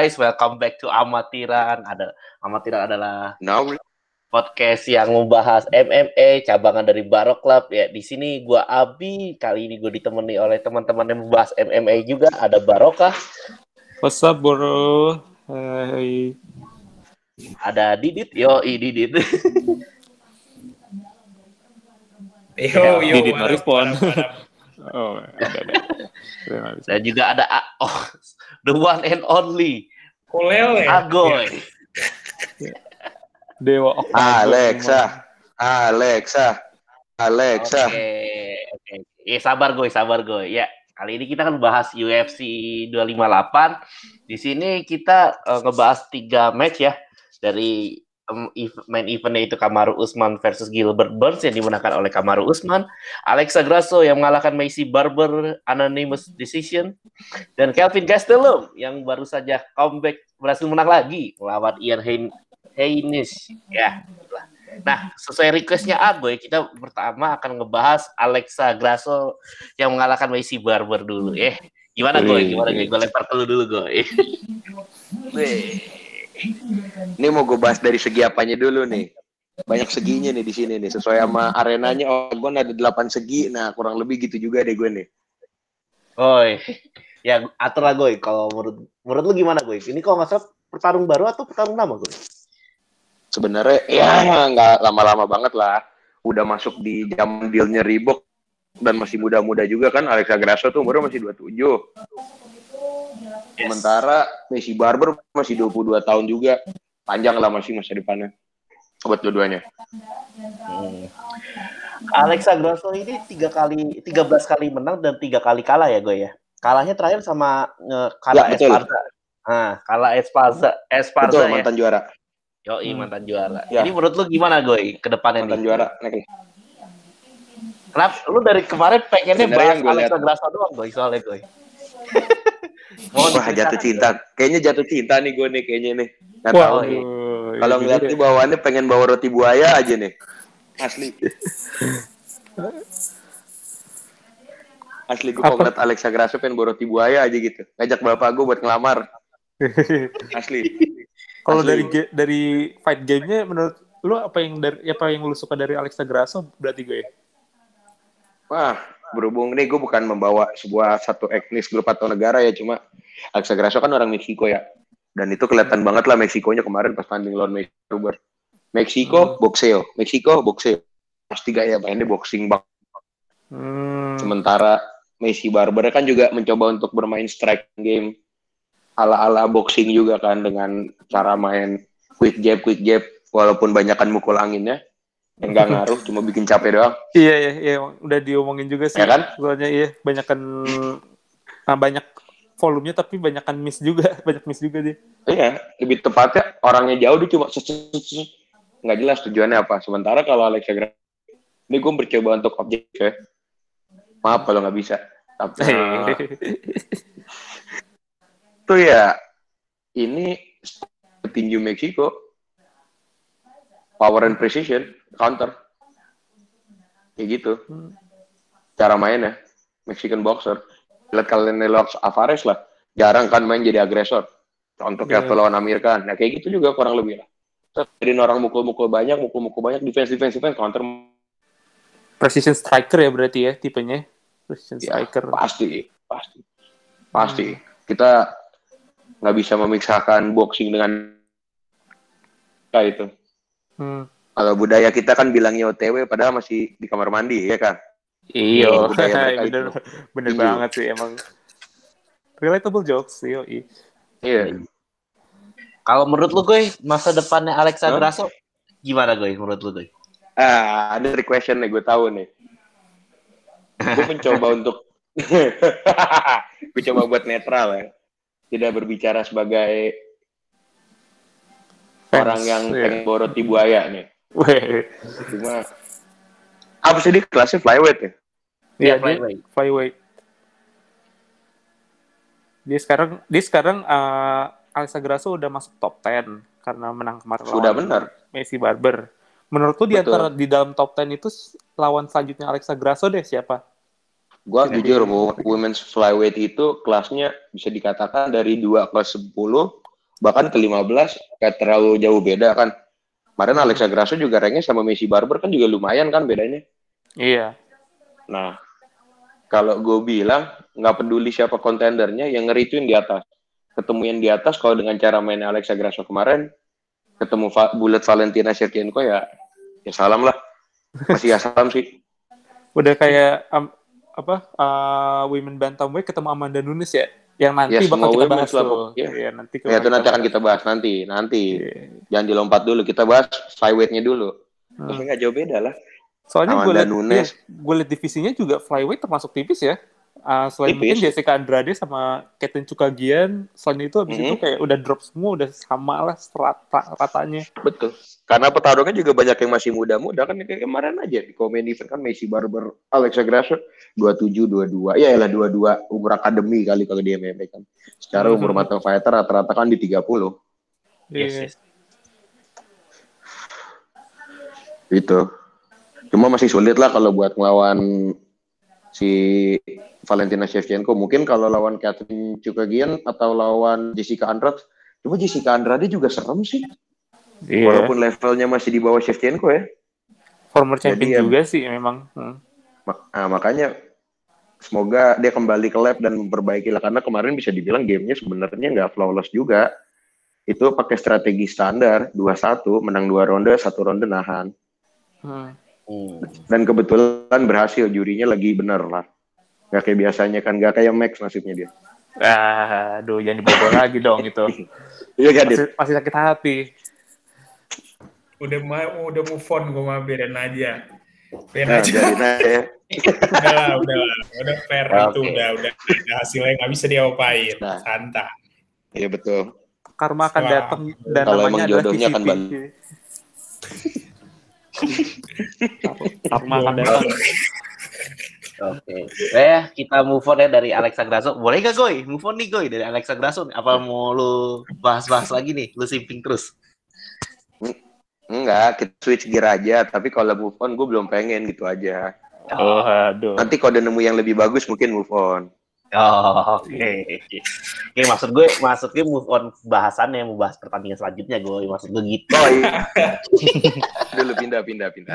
guys, welcome back to Amatiran. Ada Amatiran adalah No. podcast yang membahas MMA cabangan dari Barok Club ya. Di sini gua Abi, kali ini gue ditemani oleh teman-teman yang membahas MMA juga. Ada Barokah, What's up, bro? Hai. ada Didit, yo i Didit. Yo, yo, Didit respon. Oh, ada, ada. Dan juga ada oh, the one and only Kulele. Agoy. Dewa Oktagon. Alexa. Alexa. Alexa. Oke, oke. Ya sabar gue, sabar gue. Ya, kali ini kita akan bahas UFC 258. Di sini kita eh, ngebahas tiga match ya dari main eventnya itu Kamaru Usman versus Gilbert Burns yang dimenangkan oleh Kamaru Usman, Alexa Grasso yang mengalahkan Macy Barber unanimous decision, dan Kelvin Gastelum yang baru saja comeback berhasil menang lagi melawan Ian Hein- Heinisch. Ya, itulah. Nah, sesuai requestnya Agoy, kita pertama akan ngebahas Alexa Grasso yang mengalahkan Macy Barber dulu. Eh, gimana Goy? Gimana Goy? Gue lempar ke lu dulu Goy. Ini mau gue bahas dari segi apanya dulu nih. Banyak seginya nih di sini nih. Sesuai sama arenanya Ogon ada 8 segi. Nah, kurang lebih gitu juga deh gue nih. Oi, ya atur lah Goy. Kalau menurut menurut lu gimana Goy? Ini kalau nggak salah pertarung baru atau pertarung lama Goy? Sebenarnya ya nggak lama-lama banget lah. Udah masuk di jam dealnya Reebok dan masih muda-muda juga kan Alexa Grasso tuh umurnya masih 27. Sementara Messi Barber masih 22 tahun juga. Panjang lah masih masa depannya. Buat dua-duanya. Hmm. Alexa Grasso ini tiga kali, 13 kali menang dan tiga kali kalah ya Goy ya. Kalahnya terakhir sama eh, kalah Ya. Esparza. Nah, kalah Esparza, Esparza Betul, ya. mantan juara. Yoi, Hmm. mantan juara. Ya. Ini menurut lu gimana Goy ke depannya Mantan nih? juara. Nek. Kenapa lu dari kemarin pengennya Sebenarnya bahas Alexa Grasso doang Goy soalnya Goy. Mohon Wah, jatuh cinta. Kayaknya jatuh cinta nih gue nih kayaknya nih. Wah, tahu nih. iya. Kalau ini ngeliat bawaannya pengen bawa roti buaya aja nih. Asli. Asli gue ngeliat Alexa Grasso pengen bawa roti buaya aja gitu. Ngajak bapak gue buat ngelamar. Asli. Kalau dari dari fight gamenya menurut lu apa yang dari apa yang lu suka dari Alexa Grasso berarti gue? Wah, berhubung nih gue bukan membawa sebuah satu etnis grup atau negara ya, cuma Alexa Grasso kan orang Meksiko ya. Dan itu kelihatan banget lah Meksikonya kemarin pas tanding lawan Barber. Meksiko, boxeo. Meksiko, boxeo. Pasti gaya mainnya boxing bang. Hmm. Sementara Messi Barber kan juga mencoba untuk bermain strike game ala-ala boxing juga kan dengan cara main quick jab, quick jab. Walaupun banyakan mukul anginnya. Yang nggak ngaruh, cuma bikin capek doang. Iya iya iya udah diomongin juga sih. Ya kan? Soalnya iya banyakan nah, banyak volumenya tapi banyakan miss juga, banyak miss juga dia. Iya, lebih tepatnya orangnya jauh dia cuma nggak jelas tujuannya apa. Sementara kalau Alexa Grasso, ini gue bercoba untuk objek ya. Maaf kalau nggak bisa. Tapi eh, itu ya ini petinju Meksiko, power and precision, counter, kayak gitu. Hmm. Cara mainnya, Mexican boxer. Lihat kalian Nelok Alvarez lah, jarang kan main jadi agresor. Kayak Iya. lawan Amir Khan. Nah kayak gitu juga kurang lebih lah. Jadi orang mukul-mukul banyak, mukul-mukul banyak, defense, defense, defense, counter Precision striker ya berarti ya tipenya. Precision ya, striker. pasti, pasti, pasti. Kita nggak bisa memisahkan boxing dengan kayak itu. Hmm. Kalau budaya kita kan bilangnya OTW, padahal masih di kamar mandi, ya kan? Iya, budaya mereka bener, itu. bener Iya. banget sih emang. Relatable jokes, yo. Iya. Kalau menurut lu Goy, masa depannya Alexa? Grasso gimana Goy menurut lu Goy? Ah, ada question nih, gue tahu nih. Gue mencoba untuk, gue coba buat netral ya. Tidak berbicara sebagai Fans, orang yang iya. pengen bawa roti buaya nih. Weh. Cuma, apa sih dia kelasnya flyweight ya? Iya, Iya, dia flyweight. flyweight. Dia sekarang dia sekarang eh, Alexa Grasso udah masuk top 10 karena menang kemarin Sudah benar. Messi Barber. Menurut lu di antara di dalam top 10 itu lawan selanjutnya Alexa Grasso deh siapa? Gua Iya. jujur, Bu, women's flyweight itu kelasnya bisa dikatakan dari 2 ke 10, bahkan ke 15, kayak terlalu jauh beda kan. Kemarin Alexa Grasso juga ranknya sama Messi Barber kan juga lumayan kan bedanya. Iya. Nah, kalau gue bilang, nggak peduli siapa kontendernya, yang ngeri itu yang di atas. Ketemu yang di atas, kalau dengan cara main Alexa Grasso kemarin, ketemu Va- Bullet Valentina Shevchenko ya, ya salam lah. Masih ya salam sih. Udah kayak am- apa uh, women bantamweight ketemu Amanda Nunes ya yang nanti Ya, bakal kita bahas lah, tuh. pokoknya. Iya, nanti Ya itu nanti akan kita bahas nanti. Nanti. Iya. Jangan dilompat dulu. Kita bahas flyweight-nya dulu. Hmm. Tapi nggak jauh beda lah. Soalnya gue liat, Nunes. gue liat divisinya juga flyweight termasuk tipis ya. Uh, selain Tipis. mungkin Jessica Andrade sama Caitlin Chukagian, selain itu abis itu Mhm. kayak udah drop semua, udah sama lah rata ratanya. Betul. Karena petarungnya juga banyak yang masih muda-muda kan kayak kemarin aja di komen event kan Messi Barber, Alexa Grasso 27, 22. Ya lah 22 umur akademi kali kalau di MMA kan. Secara umur Mhm. matang fighter rata-rata kan di 30. Yes, Iya. yes. Gitu. Cuma masih sulit lah kalau buat ngelawan si Valentina Shevchenko. Mungkin kalau lawan Catherine Chukagian atau lawan Jessica Andrade. Cuma Jessica Andrade juga serem sih. Iya. Walaupun levelnya masih di bawah Shevchenko ya. Former champion Jadi ya- juga sih memang. Hmm. Nah, makanya semoga dia kembali ke lab dan memperbaiki lah. Karena kemarin bisa dibilang gamenya sebenarnya nggak flawless juga. Itu pakai strategi standar 2-1, menang dua ronde, satu ronde nahan. Hmm. Hmm. Dan kebetulan berhasil, jurinya lagi bener lah. Gak kayak biasanya kan, gak kayak Max nasibnya dia. Ah, aduh jangan dibobol lagi dong itu. Iya kan? Masih, masih sakit hati. Udah mau udah move on gue mah biarin aja. Biarin Nah, aja. biarin aja ya. udah lah, udah lah. Udah fair Oke. itu udah udah ada hasilnya nggak bisa diapain. Nah. Santai. Iya betul. Karma akan datang dan Kalau namanya emang adalah jodohnya akan balik. Oke. Eh, kita move on ya dari Alexa Grasso. Boleh gak, Goy? Move on nih, Goy, dari Alexa Grasso. Apa mau lu bahas-bahas lagi nih? Lu simping terus? Enggak, kita switch gear aja. Tapi kalau move on, gue belum pengen gitu aja. Oh, aduh. Nanti kalau udah nemu yang lebih bagus, mungkin move on. Oh, oke. Oke, maksud gue, maksud gue move on bahasannya, mau bahas pertandingan selanjutnya, Goy. Maksud gue gitu. Oh iya. Dulu pindah, pindah, pindah.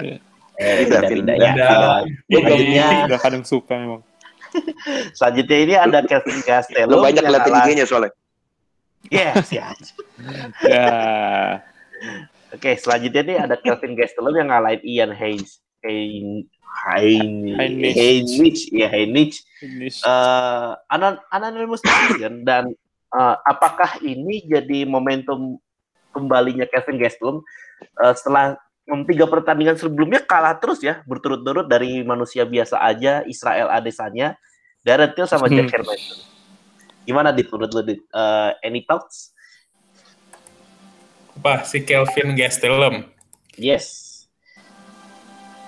Eh, Pindah, pindah. ya. Pindah. Gue jadinya, Udah kadang suka memang. selanjutnya ini ada Kevin Castello. Lu banyak kalah- IG-nya soalnya. Yes, yes. Ya. Oke, selanjutnya nih ada Kelvin Gastelum yang ngalahin Ian Hayes. Hein Hein Heinrich. Heinrich, ya Heinrich. Ini Eh, anan anonymous decision dan eh, apakah ini jadi momentum kembalinya Kevin Gastelum eh, setelah tiga pertandingan sebelumnya kalah terus ya berturut-turut dari manusia biasa aja Israel Adesanya, Darren Till sama Jack Hmm. Hermanson. Gimana dit menurut dit? Eh, any thoughts? Apa si Kelvin Gastelum? Yes.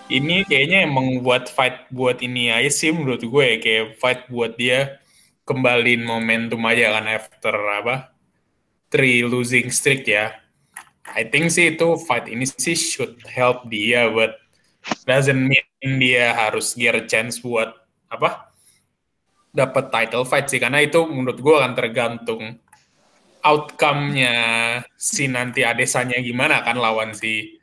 Ini kayaknya emang buat fight buat ini aja sih menurut gue ya. kayak fight buat dia kembaliin momentum aja kan after apa three losing streak ya. I think sih itu fight ini sih should help dia but doesn't mean dia harus get chance buat apa dapat title fight sih karena itu menurut gue akan tergantung outcome-nya si nanti Adesanya gimana kan lawan si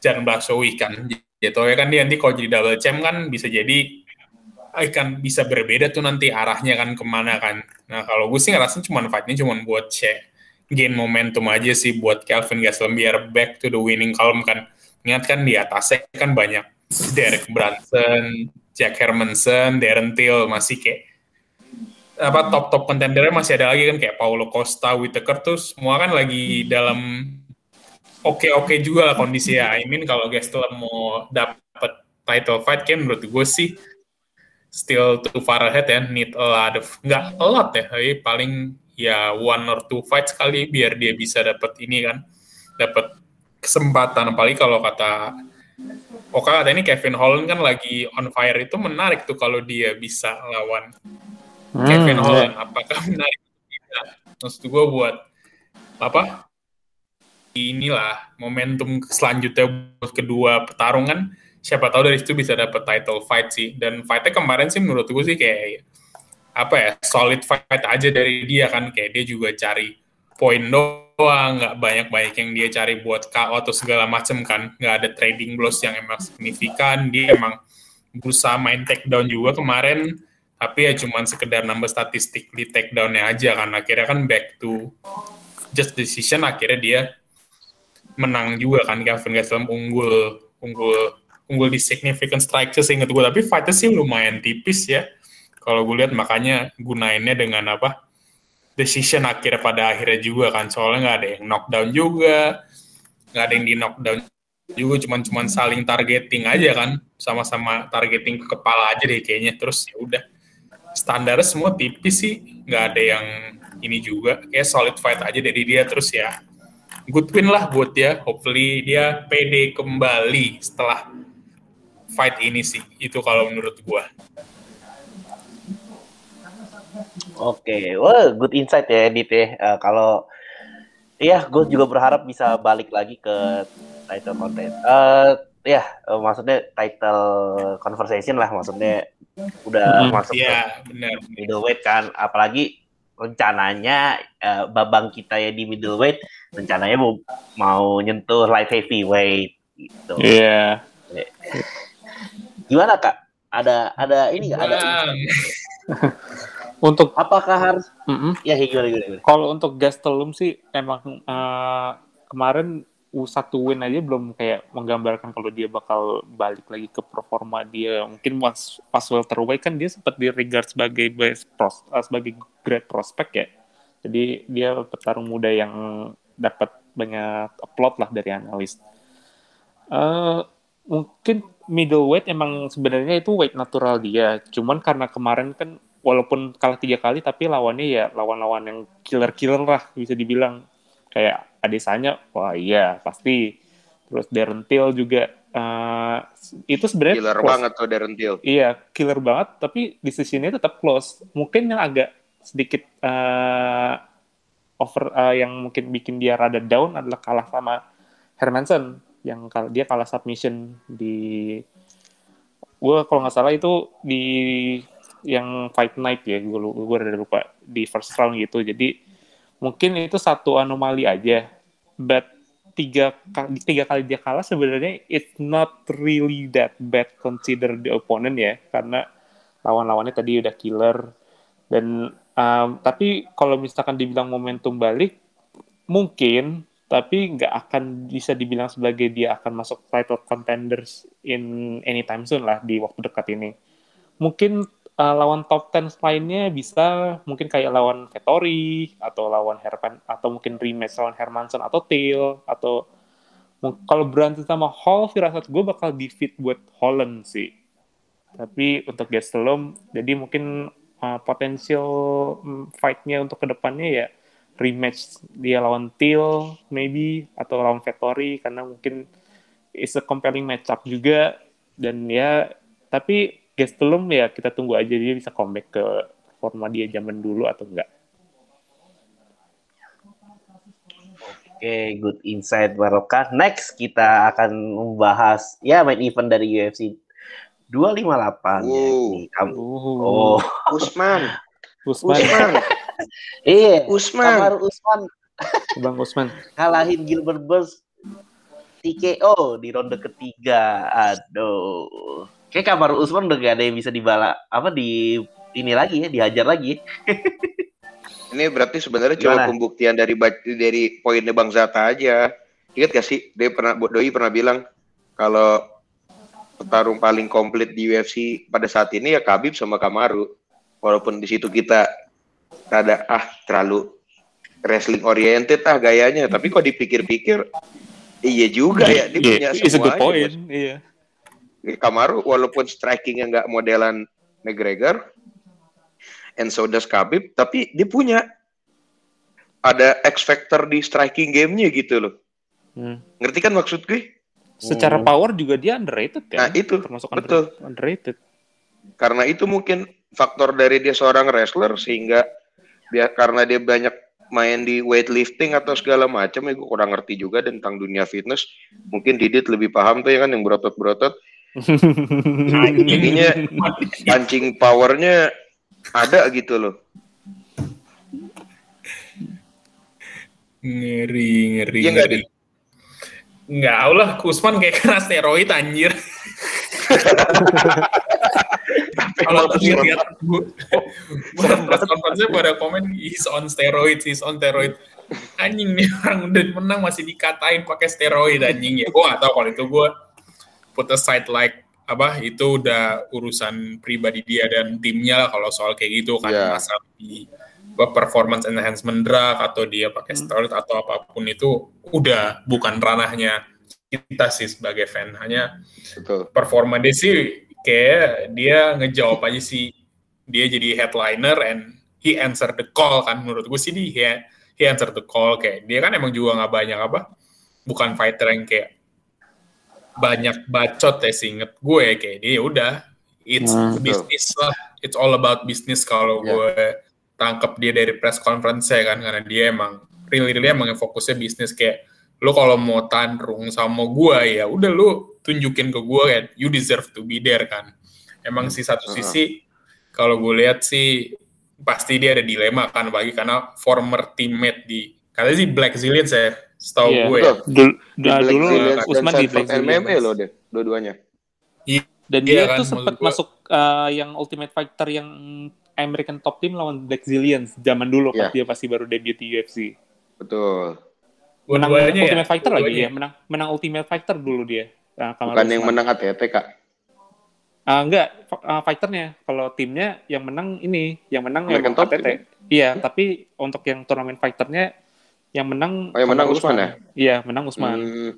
Jan Blasowi kan jatuhnya kan dia nanti kalau jadi double champ kan bisa jadi akan bisa berbeda tuh nanti arahnya kan ke mana kan. Nah kalau gue sih ngerasain cuma fightnya cuma buat cek gain momentum aja sih buat Calvin Gastelum biar back to the winning column kan. Ingat kan di atasnya kan banyak Derek Brunson Jack Hermanson Darren Till masih kayak apa top top kontendernya masih ada lagi kan kayak Paulo Costa, Whitaker tuh semua kan lagi dalam oke-oke juga lah kondisinya. I mean kalau Gastelum mau dapat title fight kan menurut gue sih still too far ahead ya, need a lot of nggak a lot ya, tapi paling ya one or two fights kali biar dia bisa dapat ini kan, dapat kesempatan. Apalagi kalau kata Oka kata ini Kevin Holland kan lagi on fire. Itu menarik tuh kalau dia bisa lawan Kevin Hmm, Holland. Apakah menarik tidak? Maksud gue buat apa inilah momentum selanjutnya buat kedua pertarungan. Siapa tahu dari situ bisa dapat title fight sih. Dan fightnya kemarin sih menurut gue sih kayak apa ya solid fight aja dari dia kan. Kayak dia juga cari poin doang. Nggak banyak banyak yang dia cari buat KO atau segala macem kan. Nggak ada trading blows yang emang signifikan. Dia emang berusaha main takedown juga kemarin. Tapi ya cuman sekedar nambah statistik di takedownnya aja kan. Akhirnya kan back to just decision. Akhirnya dia menang juga kan Kevin Gastelum unggul unggul unggul di significant strike seingat gue tapi fightnya sih lumayan tipis ya. Kalau gue lihat makanya gunainnya dengan apa decision akhirnya pada akhirnya juga kan. Soalnya nggak ada yang knockdown juga nggak ada yang di knockdown juga. Cuman cuman saling targeting aja kan. Sama-sama targeting ke kepala aja deh kayaknya. Terus ya udah. Standarnya semua tipis sih. Nggak ada yang ini juga. Kayak solid fight aja dari dia terus ya good win lah buat dia hopefully dia pede kembali setelah fight ini sih itu kalau menurut gua Oke, wah good insight ya Edit ya. Uh, kalau iya, gue juga berharap bisa balik lagi ke title content. Uh, ya, uh, maksudnya title conversation lah, maksudnya udah hmm, masuk yeah, ke bener. middleweight kan, apalagi rencananya uh, babang kita ya di middleweight rencananya mau mau nyentuh light heavyweight gitu. Iya. Yeah. Gimana kak? Ada ada ini nggak ada? Untuk apakah harus? Mm -mm. Ya, gimana, gimana, gimana. Kalau untuk Gastelum sih emang uh, kemarin satu win aja belum kayak menggambarkan kalau dia bakal balik lagi ke performa dia. Mungkin pas pas welterweight kan dia sempat di regard sebagai best pros, uh, sebagai great prospect ya. Jadi dia petarung muda yang dapat banyak upload lah dari analis. Uh, mungkin middleweight emang sebenarnya itu weight natural dia. Cuman karena kemarin kan walaupun kalah tiga kali tapi lawannya ya lawan-lawan yang killer-killer lah bisa dibilang kayak Adesanya wah iya pasti terus Darren Till juga uh, itu sebenarnya killer close. banget tuh Darren Till iya killer banget tapi di sini tetap close mungkin yang agak sedikit uh, over uh, yang mungkin bikin dia rada down adalah kalah sama Hermanson yang dia kalah submission di gue kalau nggak salah itu di yang fight night ya gue gue udah lupa di first round gitu. Jadi mungkin itu satu anomali aja. But tiga kali tiga kali dia kalah sebenarnya it's not really that bad consider the opponent ya karena lawan-lawannya tadi udah killer. Dan um, tapi kalau misalkan dibilang momentum balik mungkin tapi nggak akan bisa dibilang sebagai dia akan masuk title contenders in anytime soon lah di waktu dekat ini. Mungkin uh, lawan top 10 lainnya bisa mungkin kayak lawan Vettori atau lawan Herman atau mungkin rematch lawan Hermanson atau Tail atau kalau berantem sama Hall firasat gue bakal defeat buat Holland sih. Tapi untuk Gastelum jadi mungkin uh, potensial um, fight-nya untuk ke depannya ya rematch dia lawan Tail maybe atau lawan Vettori karena mungkin is a compelling matchup juga dan ya tapi Gastelum ya kita tunggu aja dia bisa comeback ke forma dia zaman dulu atau enggak. Oke, okay, good insight Baroka. Next kita akan membahas ya main event dari UFC 258 uh. ya. Oh, Usman. Usman. Usman. iya, Usman. Kamar Usman. Bang Usman. Kalahin Gilbert Burns TKO di ronde ketiga. Aduh. Kayak kabar Usman udah gak ada yang bisa dibala apa di ini lagi ya, dihajar lagi. ini berarti sebenarnya cuma pembuktian dari dari poinnya Bang Zata aja. Ingat gak sih, dia pernah Doi pernah bilang kalau petarung paling komplit di UFC pada saat ini ya Khabib sama Kamaru. Walaupun di situ kita ada ah terlalu wrestling oriented ah gayanya, tapi kok dipikir-pikir iya juga ya dia yeah, punya semuanya. a good point, iya. Kamaru walaupun strikingnya nggak modelan McGregor, and so does Khabib, tapi dia punya ada X factor di striking gamenya gitu loh. Hmm. Ngerti kan maksud gue? Secara hmm. power juga dia underrated kan? Nah itu, termasuk betul. underrated. Karena itu mungkin faktor dari dia seorang wrestler sehingga dia karena dia banyak main di weightlifting atau segala macam ya gue kurang ngerti juga tentang dunia fitness mungkin Didit lebih paham tuh ya kan yang berotot-berotot Ininya pancing powernya ada gitu loh. Ngeri, ngeri, nggak, ngeri. Enggak, Allah, Usman kayak kena steroid anjir. Kalau Emang lihat press conference pada komen he's on steroid, he's on steroid. Anjing nih orang udah menang masih dikatain pakai steroid anjing ya. Gue gak tahu kalau itu gue put aside like apa itu udah urusan pribadi dia dan timnya lah kalau soal kayak gitu kan Iya. masalah di performance enhancement drug atau dia pakai steroid atau apa pun itu udah bukan ranahnya kita sih sebagai fan. Hanya Betul. performa dia sih kayak dia ngejawab aja sih. Dia jadi headliner and he answer the call kan menurut gue sih dia he answer the call kayak dia kan emang juga nggak banyak apa bukan fighter yang kayak banyak bacot ya seinget gue kayak dia ya udah it's Hmm, business lah. It's all about business kalau Ya. gue tangkap dia dari press conference ya kan karena dia emang really really emang fokusnya bisnis kayak lo kalau mau tandrung sama gue ya udah lo tunjukin ke gue kan you deserve to be there kan emang sih satu Uh-huh. sisi kalau gue lihat sih pasti dia ada dilema kan bagi karena former teammate di katanya sih Black Zillions ya setahu Iya. gue ya. Nah, dulu Zillions dan Usman di Black MMA loh deh, dua-duanya. Dan Iya dia kan, tuh sempat gua- masuk uh, yang Ultimate Fighter yang American Top Team lawan Black Zillions zaman dulu pas Iya. dia pasti baru debut di UFC. Betul. Menang Dua-duanya ya, Ultimate Fighter lagi dua-duanya. ya, menang menang Ultimate Fighter dulu dia. Nah, Bukan yang Usman. menang ATT, Kak. Ah, enggak, ah, fighternya. Kalau timnya yang menang ini, yang menang American Top ATT. Team Iya, tapi untuk yang turnamen fighternya yang menang Oh, yang menang Kamaru Usman ya? Iya, menang Usman. Hmm,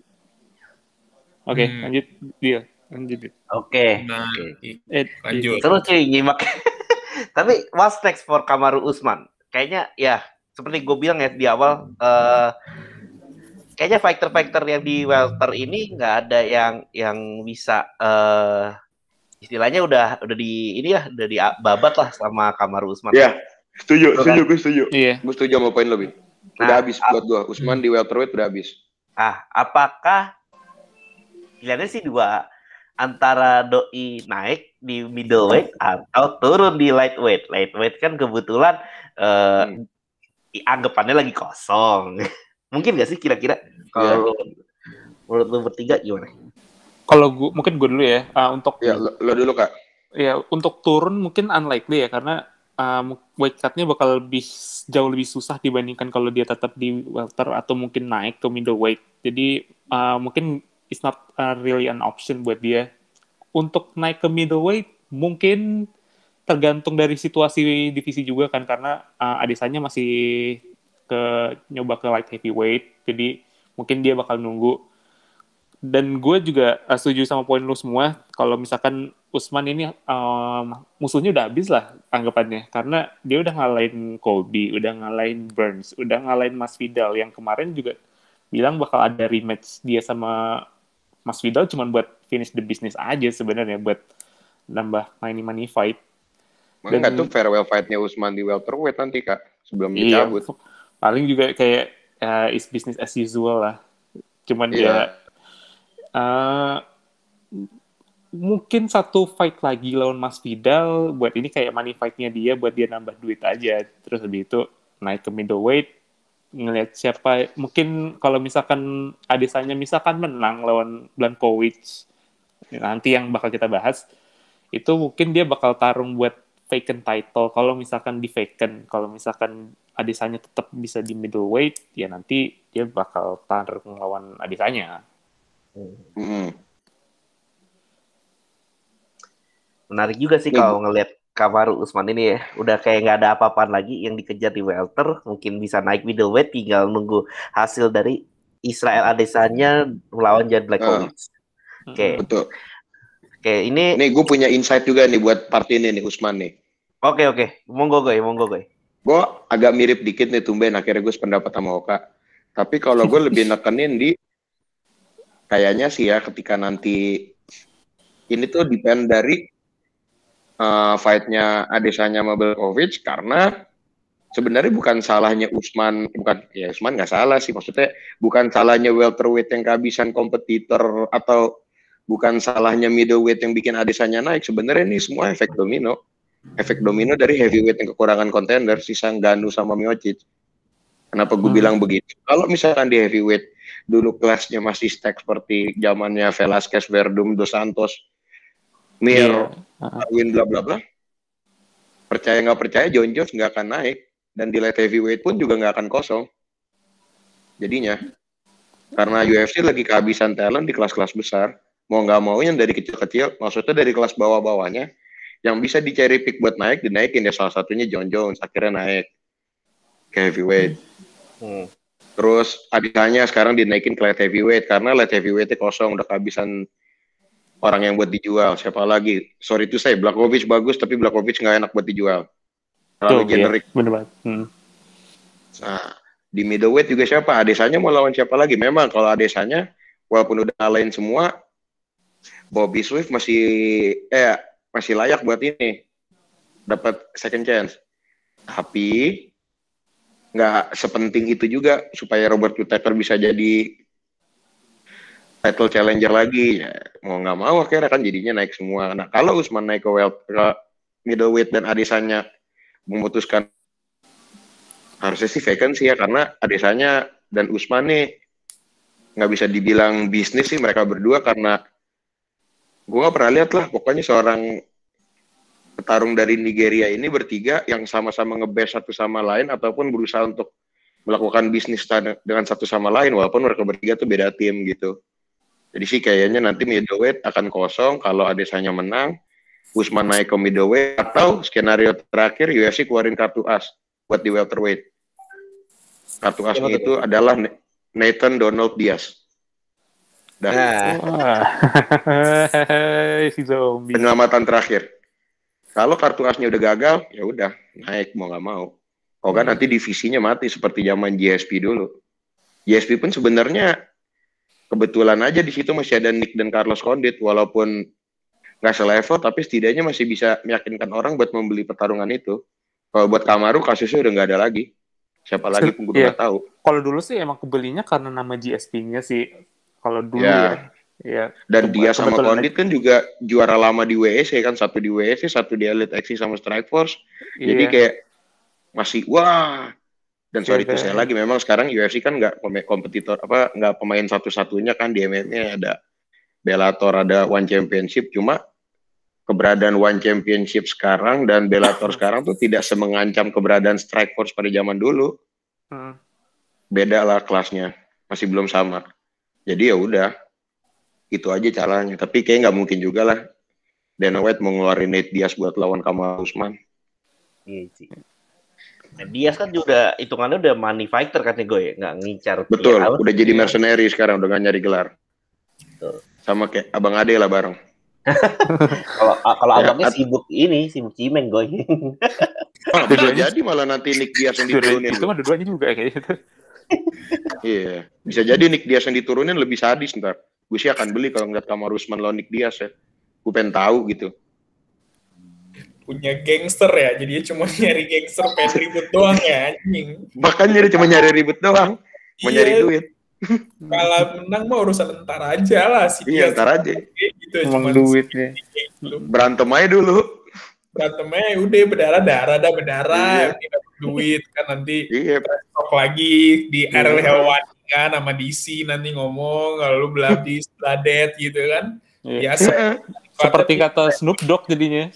Oke, Hmm. lanjut dia. Lanjut. Oke. Nah, Oke. i- Eh, lanjut. Seru cuy nyimak. Tapi what's next for Kamaru Usman? Kayaknya ya seperti gue bilang ya di awal eh kayaknya fighter-fighter yang di welter ini nggak ada yang yang bisa eh istilahnya udah udah di ini ya udah di babat lah sama Kamaru Usman. Ya, setuju, Betul setuju, gue setuju. Iya. Gue setuju sama poin lebih. Udah Nah, habis buat gue. Usman di welterweight udah habis. Ah, apakah pilihannya sih dua antara doi naik di middleweight atau turun di lightweight. Lightweight kan kebetulan eh Hmm. anggapannya lagi kosong. Mungkin gak sih kira-kira kalau menurut lu bertiga gimana? Kalau gua mungkin gue dulu ya. Ah, untuk Ya, lo, lo dulu, Kak. ya untuk turun mungkin unlikely ya karena um, weight cut-nya bakal lebih jauh lebih susah dibandingkan kalau dia tetap di welter atau mungkin naik ke middleweight. Jadi uh, mungkin it's not uh, really an option buat dia. Untuk naik ke middleweight mungkin tergantung dari situasi divisi juga kan karena uh, Adesanya masih ke nyoba ke light heavyweight. Jadi mungkin dia bakal nunggu dan gue juga uh, setuju sama poin lu semua kalau misalkan Usman ini um, musuhnya udah habis lah anggapannya karena dia udah ngalahin Colby, udah ngalahin Burns, udah ngalahin Mas Vidal yang kemarin juga bilang bakal ada rematch dia sama Mas Vidal cuma buat finish the business aja sebenarnya buat nambah money money fight. Dan- Enggak tuh farewell fight-nya Usman di welterweight nanti, Kak. Sebelum Iya, dicabut. paling juga kayak uh, is business as usual lah. Cuman Iya. ya uh, mungkin satu fight lagi lawan Mas Vidal buat ini kayak money fight-nya dia buat dia nambah duit aja. Terus habis itu naik ke middleweight ngelihat siapa mungkin kalau misalkan Adesanya misalkan menang lawan Blankovic nanti yang bakal kita bahas itu mungkin dia bakal tarung buat vacant title. Kalau misalkan di vacant kalau misalkan Adesanya tetap bisa di middleweight ya nanti dia bakal tarung lawan Adesanya Mm-mm. Menarik juga sih Ya, kalau ngelihat Kamaru Usman ini ya. Udah kayak nggak ada apa-apaan lagi yang dikejar di welter. Mungkin bisa naik middleweight tinggal nunggu hasil dari Israel Adesanya melawan Jan Blachowicz. Oke. Betul. Oke, ini Nih, gue punya insight juga nih buat part ini nih, Usman nih. oke oke. Monggo gue, monggo gue. Gue agak mirip dikit nih, tumben akhirnya gue sependapat sama Oka. Tapi kalau gue lebih nekenin di kayaknya sih ya ketika nanti ini tuh depend dari uh, fight-nya Adesanya sama Belkovic karena sebenarnya bukan salahnya Usman, bukan ya Usman nggak salah sih maksudnya bukan salahnya welterweight yang kehabisan kompetitor atau bukan salahnya middleweight yang bikin Adesanya naik. Sebenarnya ini semua efek domino. Efek domino dari heavyweight yang kekurangan kontender, sisa Ganu sama Miocic. Kenapa gue Hmm. bilang begitu? Kalau misalkan di heavyweight dulu kelasnya masih stack seperti zamannya Velasquez, Verdum, Dos Santos, Mir, Iya. Win bla bla bla. Percaya nggak percaya John Jones nggak akan naik dan di light heavyweight pun juga nggak akan kosong. Jadinya karena UFC lagi kehabisan talent di kelas-kelas besar, mau nggak mau yang dari kecil-kecil, maksudnya dari kelas bawah-bawahnya, yang bisa dicari pick buat naik dinaikin ya salah satunya John Jones akhirnya naik ke heavyweight. Hmm. Terus adiknya sekarang dinaikin ke light heavyweight karena light heavyweight kosong udah kehabisan orang yang buat dijual. Siapa lagi? Sorry itu saya Blakovic bagus tapi Blakovic nggak enak buat dijual. Terlalu Tuh, iya. generik. Bener banget. Hmm. Nah, di middleweight juga siapa? Adesanya mau lawan siapa lagi? Memang kalau Adesanya walaupun udah lain semua Bobby Swift masih eh masih layak buat ini dapat second chance. Tapi nggak sepenting itu juga supaya Robert Whittaker bisa jadi title challenger lagi ya mau nggak mau akhirnya kan jadinya naik semua nah kalau Usman naik ke, wel- ke middleweight dan Adesanya memutuskan harusnya sih vacancy ya karena Adesanya dan Usman nih nggak bisa dibilang bisnis sih mereka berdua karena gue nggak pernah lihat lah pokoknya seorang petarung dari Nigeria ini bertiga yang sama-sama ngebest satu sama lain ataupun berusaha untuk melakukan bisnis dengan satu sama lain walaupun mereka bertiga tuh beda tim gitu. Jadi sih kayaknya nanti middleweight akan kosong kalau Adesanya menang, Usman naik ke middleweight atau skenario terakhir UFC keluarin kartu as buat di welterweight. Kartu asnya itu adalah Nathan Donald Diaz. Dan Nah, Wah. si zombie. penyelamatan terakhir. Kalau kartu asnya udah gagal, ya udah naik mau nggak mau. Oh kan nanti divisinya mati seperti zaman GSP dulu. GSP pun sebenarnya kebetulan aja di situ masih ada Nick dan Carlos Condit walaupun nggak selevel tapi setidaknya masih bisa meyakinkan orang buat membeli pertarungan itu. Kalau buat Kamaru kasusnya udah nggak ada lagi. Siapa lagi pun gue Iya. nggak tahu. Kalau dulu sih emang kebelinya karena nama GSP-nya sih. Kalau dulu Ya. ya. Ya. Dan dia sama Condit kan juga juara lama di WEC kan satu di WEC, satu di Elite XC sama Strike Force. Jadi Iya. kayak masih wah. Dan sorry Iya, itu saya kayak- lagi memang sekarang UFC kan nggak kompetitor apa nggak pemain satu-satunya kan di MMA ada Bellator ada One Championship cuma keberadaan One Championship sekarang dan Bellator sekarang tuh tidak semengancam keberadaan Strike Force pada zaman dulu. Hmm. Beda lah kelasnya, masih belum sama. Jadi ya udah itu aja caranya. Tapi kayak nggak mungkin juga lah. Dana White mau ngeluarin Nate Diaz buat lawan Kamal Usman. iya sih. Nah, Diaz kan juga hitungannya udah money fighter kan gue ya, nggak ngincar. Betul, Ya, udah jadi mercenary sekarang, udah gak nyari gelar. Betul. Sama kayak abang ade lah bareng. Kalau kalau Ya, abangnya at- sibuk ini, sibuk cimeng gue. Ah, bisa jadi malah nanti Nick Diaz yang diturunin. itu mah dua-duanya juga kayak gitu. Iya, bisa jadi Nick Diaz yang diturunin lebih sadis ntar. Gue sih akan beli kalau ngeliat Kamar Usman lawan Nick Diaz ya. Gue pengen tahu gitu. Punya gangster ya, jadi dia cuma nyari gangster pengen ribut doang ya anjing. Bahkan jadi cuma nyari ribut doang, mau nyari Iya, duit. Kalau menang mah urusan ntar aja lah si Iya, Diaz. ntar aja. Gitu, Emang kayak gitu. Berantem aja dulu. Berantemnya udah berdarah-darah, dah berdarah, Iya. dapet duit kan nanti Iya, lagi di Iya. RL Hewan kan sama DC nanti ngomong kalau lu belabdi bladet gitu kan. Iya. Biasa. Seperti kata Snoop Dogg jadinya.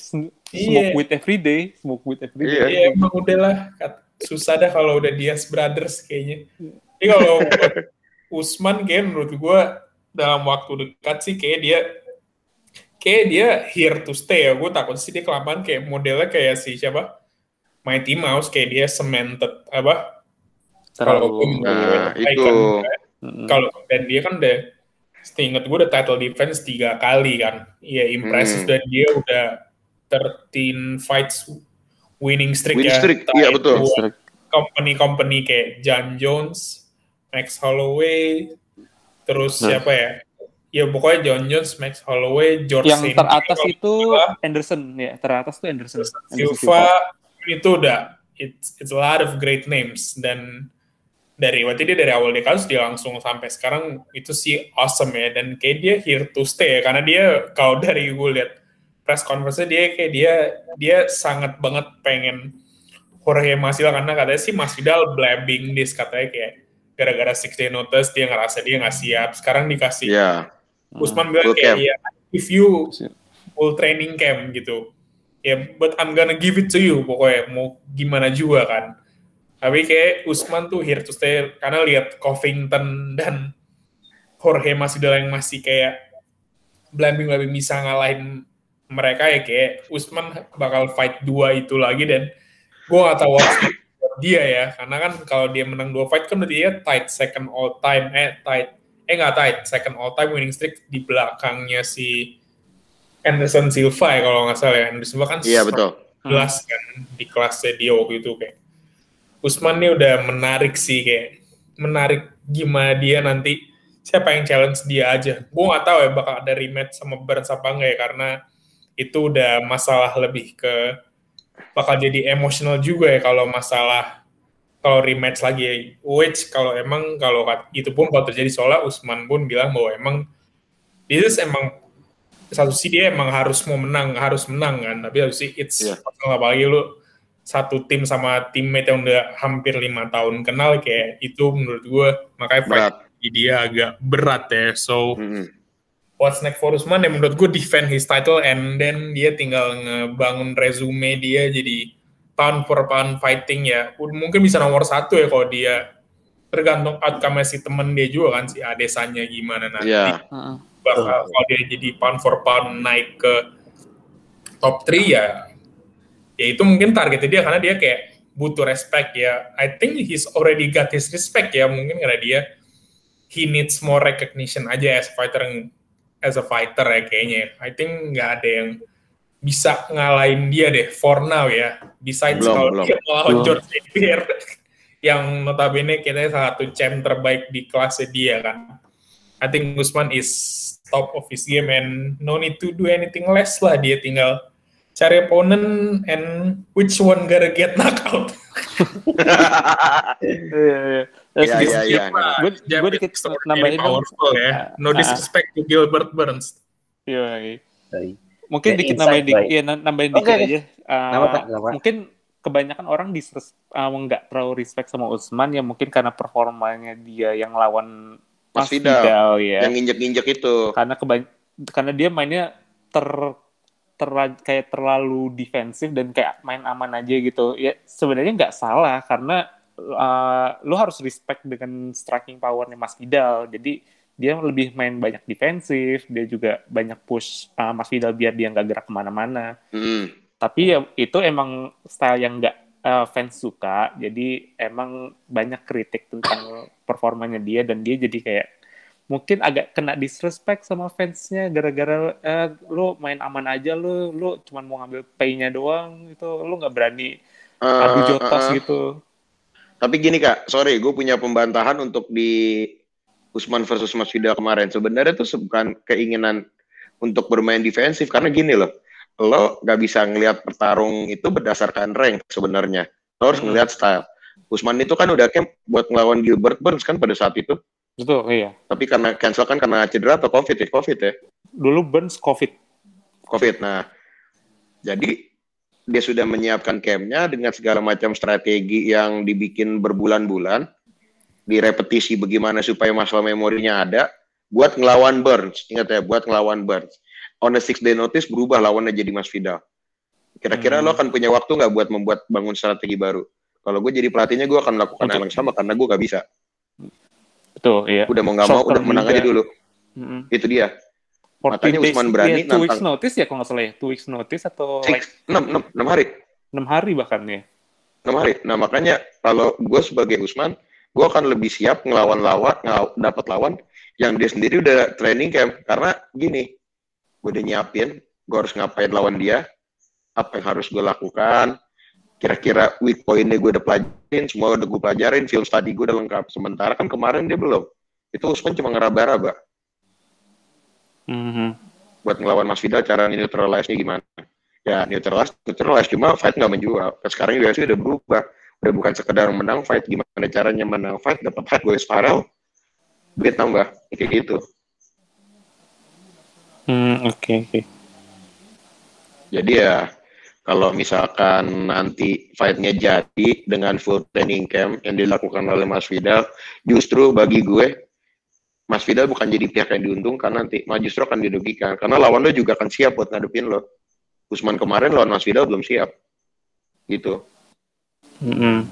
Smoke Iya. with every day. Smoke with every day. Iya. Iya emang udah lah susah dah kalau udah Diaz Brothers kayaknya. Jadi kalau Usman kayak menurut gue dalam waktu dekat sih kayak dia kayak dia here to stay ya. Gue takut sih dia kelamaan kayak modelnya kayak si siapa Mighty Mouse kayak dia cemented apa kalau gue Terlalu. Nah, itu. Mm. kalau dan dia kan udah seingat gue udah title defense tiga kali kan iya impressive Hmm. dan dia udah 13 fights winning streak Win ya streak, Entah iya, itu betul. company-company kayak John Jones Max Holloway terus Nah. siapa ya ya pokoknya John Jones Max Holloway George Yang St. teratas itu Silva, Anderson ya, teratas tuh Anderson. Anderson Silva itu udah it's it's a lot of great names dan dari waktu dia dari awal dia kasus dia langsung sampai sekarang itu sih awesome ya dan kayak dia here to stay ya karena dia kalau dari gue lihat press conference dia kayak dia dia sangat banget pengen Jorge Masvidal karena katanya sih Masvidal blabbing this katanya kayak gara-gara six day notice dia ngerasa dia nggak siap. Sekarang dikasih Iya. Usman bilang kayak ya if you full training camp gitu. Ya but I'm gonna give it to you pokoknya. Mau gimana juga kan. Tapi kayak Usman tuh here to stay karena lihat Covington dan Jorge Masvidal yang masih kayak blabbing-blabbing bisa ngalahin mereka ya kayak Usman bakal fight dua itu lagi dan gue gak tahu dia ya. Karena kan kalau dia menang dua fight kan berarti dia tight second all time eh tight eh nggak tight second all time winning streak di belakangnya si Anderson Silva ya kalau nggak salah ya. Anderson Silva kan Iya betul. jelas kan di kelasnya dia waktu itu kayak Usman nih udah menarik sih kayak menarik gimana dia nanti siapa yang challenge dia aja. Gue nggak tahu ya bakal ada rematch sama Burns apa enggak ya karena itu udah masalah lebih ke bakal jadi emosional juga ya kalau masalah kalau rematch lagi. Which kalau emang kalau itu pun kalau terjadi. Soalnya Usman pun bilang bahwa emang is emang satu sih dia emang harus mau menang harus menang kan. Tapi harus sih it's Iya. personal. Apalagi lu satu tim sama teammate yang udah hampir lima tahun kenal kayak itu menurut gue makanya fight dia agak berat ya. So Mm-mm. What's next for Usman? Ya menurut gue defend his title and then dia tinggal ngebangun resume dia jadi pound for pound fighting ya. Mungkin bisa nomor satu ya kalau dia. Tergantung outcome si temen dia juga kan si Adesanya gimana nanti. Iya. Heeh. bakal kalau dia jadi pound for pound naik ke top 3 ya ya itu mungkin targetnya dia karena dia kayak butuh respect ya. I think he's already got his respect ya mungkin karena dia he needs more recognition aja as fighter as a fighter ya kayaknya I think nggak ada yang bisa ngalahin dia deh for now ya besides Belum, kalau belum. dia melawan Belum. George St. Pierre yang notabene kayaknya salah satu champ terbaik di kelasnya dia kan I think Usman is top of his game and no need to do anything less lah. Dia tinggal cari opponent and which one gonna get knockout. Iya, iya. Iya, di- iya, iya. Gue dikit nambahin dong. powerful ya. No Ah. disrespect to Gilbert Burns. Iya, iya. Mungkin Ya, dikit nambahin dikit, ya, na- nambahin dikit aja. Uh? Kenapa? Mungkin kebanyakan orang disres, uh, nggak terlalu respect sama Usman ya mungkin karena performanya dia yang lawan Mas Vidal. Vidal ya. Yang injek-injek itu. Karena kebany karena dia mainnya ter terla- kayak terlalu defensif dan kayak main aman aja gitu. Ya sebenarnya nggak salah karena uh, lu harus respect dengan striking powernya Mas Vidal. Jadi dia lebih main banyak defensif, dia juga banyak push uh, Mas Vidal biar dia nggak gerak ke mana-mana. Mm. Tapi ya itu emang style yang nggak uh, fans suka. Jadi emang banyak kritik tentang performanya dia dan dia jadi kayak mungkin agak kena disrespect sama fansnya gara-gara eh, lu main aman aja lu lu cuman mau ngambil pay-nya doang itu lu nggak berani adu Eh, jotos eh, gitu Tapi gini kak, sorry, gue punya pembantahan untuk di Usman versus Mas Vidal kemarin. Sebenarnya itu bukan keinginan untuk bermain defensif karena gini loh, lo gak bisa ngelihat pertarung itu berdasarkan rank sebenarnya. Lo harus Hmm. ngelihat style. Usman itu kan udah camp buat ngelawan Gilbert Burns kan pada saat itu. betul iya Tapi karena cancel kan karena cedera atau covid ya, covid ya, dulu Burns covid covid. Nah, jadi dia sudah menyiapkan campnya dengan segala macam strategi yang dibikin berbulan-bulan, direpetisi bagaimana supaya masalah memorinya ada, buat ngelawan Burns. Ingat ya, buat ngelawan Burns. On the six day notice berubah lawannya jadi Mas Vidal. Kira-kira Hmm. lo akan punya waktu nggak buat membuat bangun strategi baru? Kalau gue jadi pelatihnya, gue akan melakukan hal yang sama karena gue nggak bisa. betul iya Udah mau nggak mau, udah menang juga. aja dulu. Mm-mm. Itu dia. 14 Makanya days, Usman berani ya, two weeks notice ya kalau nggak salah ya two weeks notice atau like Six, enam, enam, enam hari. 6 hari bahkan ya enam hari. Nah makanya kalau gue sebagai Usman, gue akan lebih siap ngelawan lawan, ngelaw- dapat lawan yang dia sendiri udah training camp. Karena gini, gue udah nyiapin, gue harus ngapain lawan dia, apa yang harus gue lakukan, kira-kira weak point-nya gue udah pelajarin, semua udah gue pelajarin, film study gue udah lengkap. Sementara kan kemarin dia belum. Itu Usman cuma ngeraba-raba Mhm. buat ngelawan Mas Vidal, cara neutralize-nya gimana. Ya neutralize, neutralize, cuma fight nggak menjual. Sekarang UFC udah berubah. udah bukan sekedar menang fight gimana caranya menang fight dapat fight gue spiral duit tambah kayak gitu Hmm, oke oke. jadi ya kalau misalkan nanti fightnya jadi dengan full training camp yang dilakukan oleh Mas Vidal justru bagi gue Mas Vidal bukan jadi pihak yang diuntungkan nanti malah justru akan dirugikan karena lawan lo juga akan siap buat ngadepin lo Usman kemarin lawan Mas Vidal belum siap gitu Mm-mm.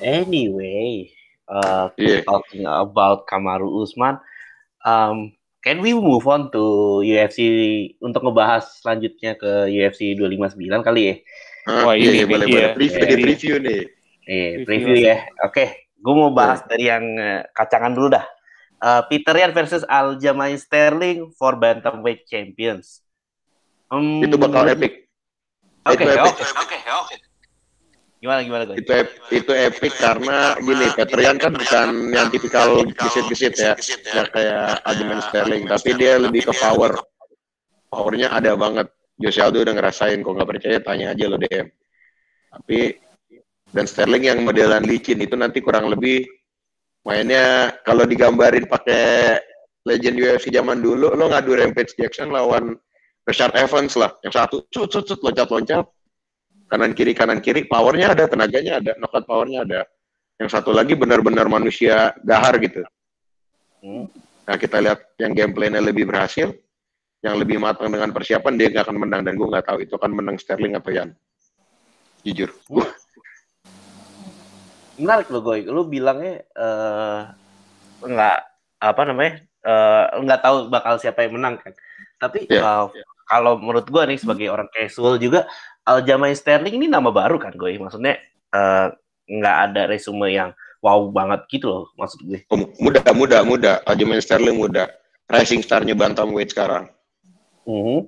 Anyway, uh, Iya. talking about Kamaru Usman, um, can we move on to UFC untuk ngebahas selanjutnya ke UFC 259 kali ya? Ah, Wah, iya, ini iya, nih, boleh iya. boleh preview Iya. deh preview nih Eh, Review preview ya. Oke, gue mau bahas dari yang eh, kacangan dulu dah. Uh, Peter Yan versus Aljamain Sterling for bantamweight champions. Hmm, itu bakal epic Oke, itu epic. oke, oke, oke. Gimana gimana gue? itu ep- itu epic karena gini Petrian kan bukan yang tipikal gesit-gesit ya nggak kayak Aljamain Sterling tapi dia lebih ke power powernya ada banget Jose Aldo udah ngerasain kok nggak percaya tanya aja lo DM tapi dan Sterling yang modelan licin itu nanti kurang lebih mainnya kalau digambarin pakai legend UFC zaman dulu lo ngadu Rampage Jackson lawan Richard Evans lah. Yang satu cut cut cut loncat loncat kanan kiri kanan kiri powernya ada tenaganya ada knockout powernya ada. Yang satu lagi benar-benar manusia gahar gitu. Hmm. nah kita lihat yang gameplaynya lebih berhasil yang lebih matang dengan persiapan dia nggak akan menang. Dan gue nggak tahu itu akan menang Sterling atau Yan jujur. Wah, menarik lo gue lu bilangnya eh nggak apa namanya eh nggak tahu bakal siapa yang menang kan? Tapi Iya. eh, kalau menurut gue nih sebagai orang casual juga Aljamain Sterling ini nama baru kan gue maksudnya eh, nggak ada resume yang wow banget gitu loh maksud gue. Oh, muda muda muda. Aljamain Sterling muda. Rising starnya bantamweight sekarang. Mhm.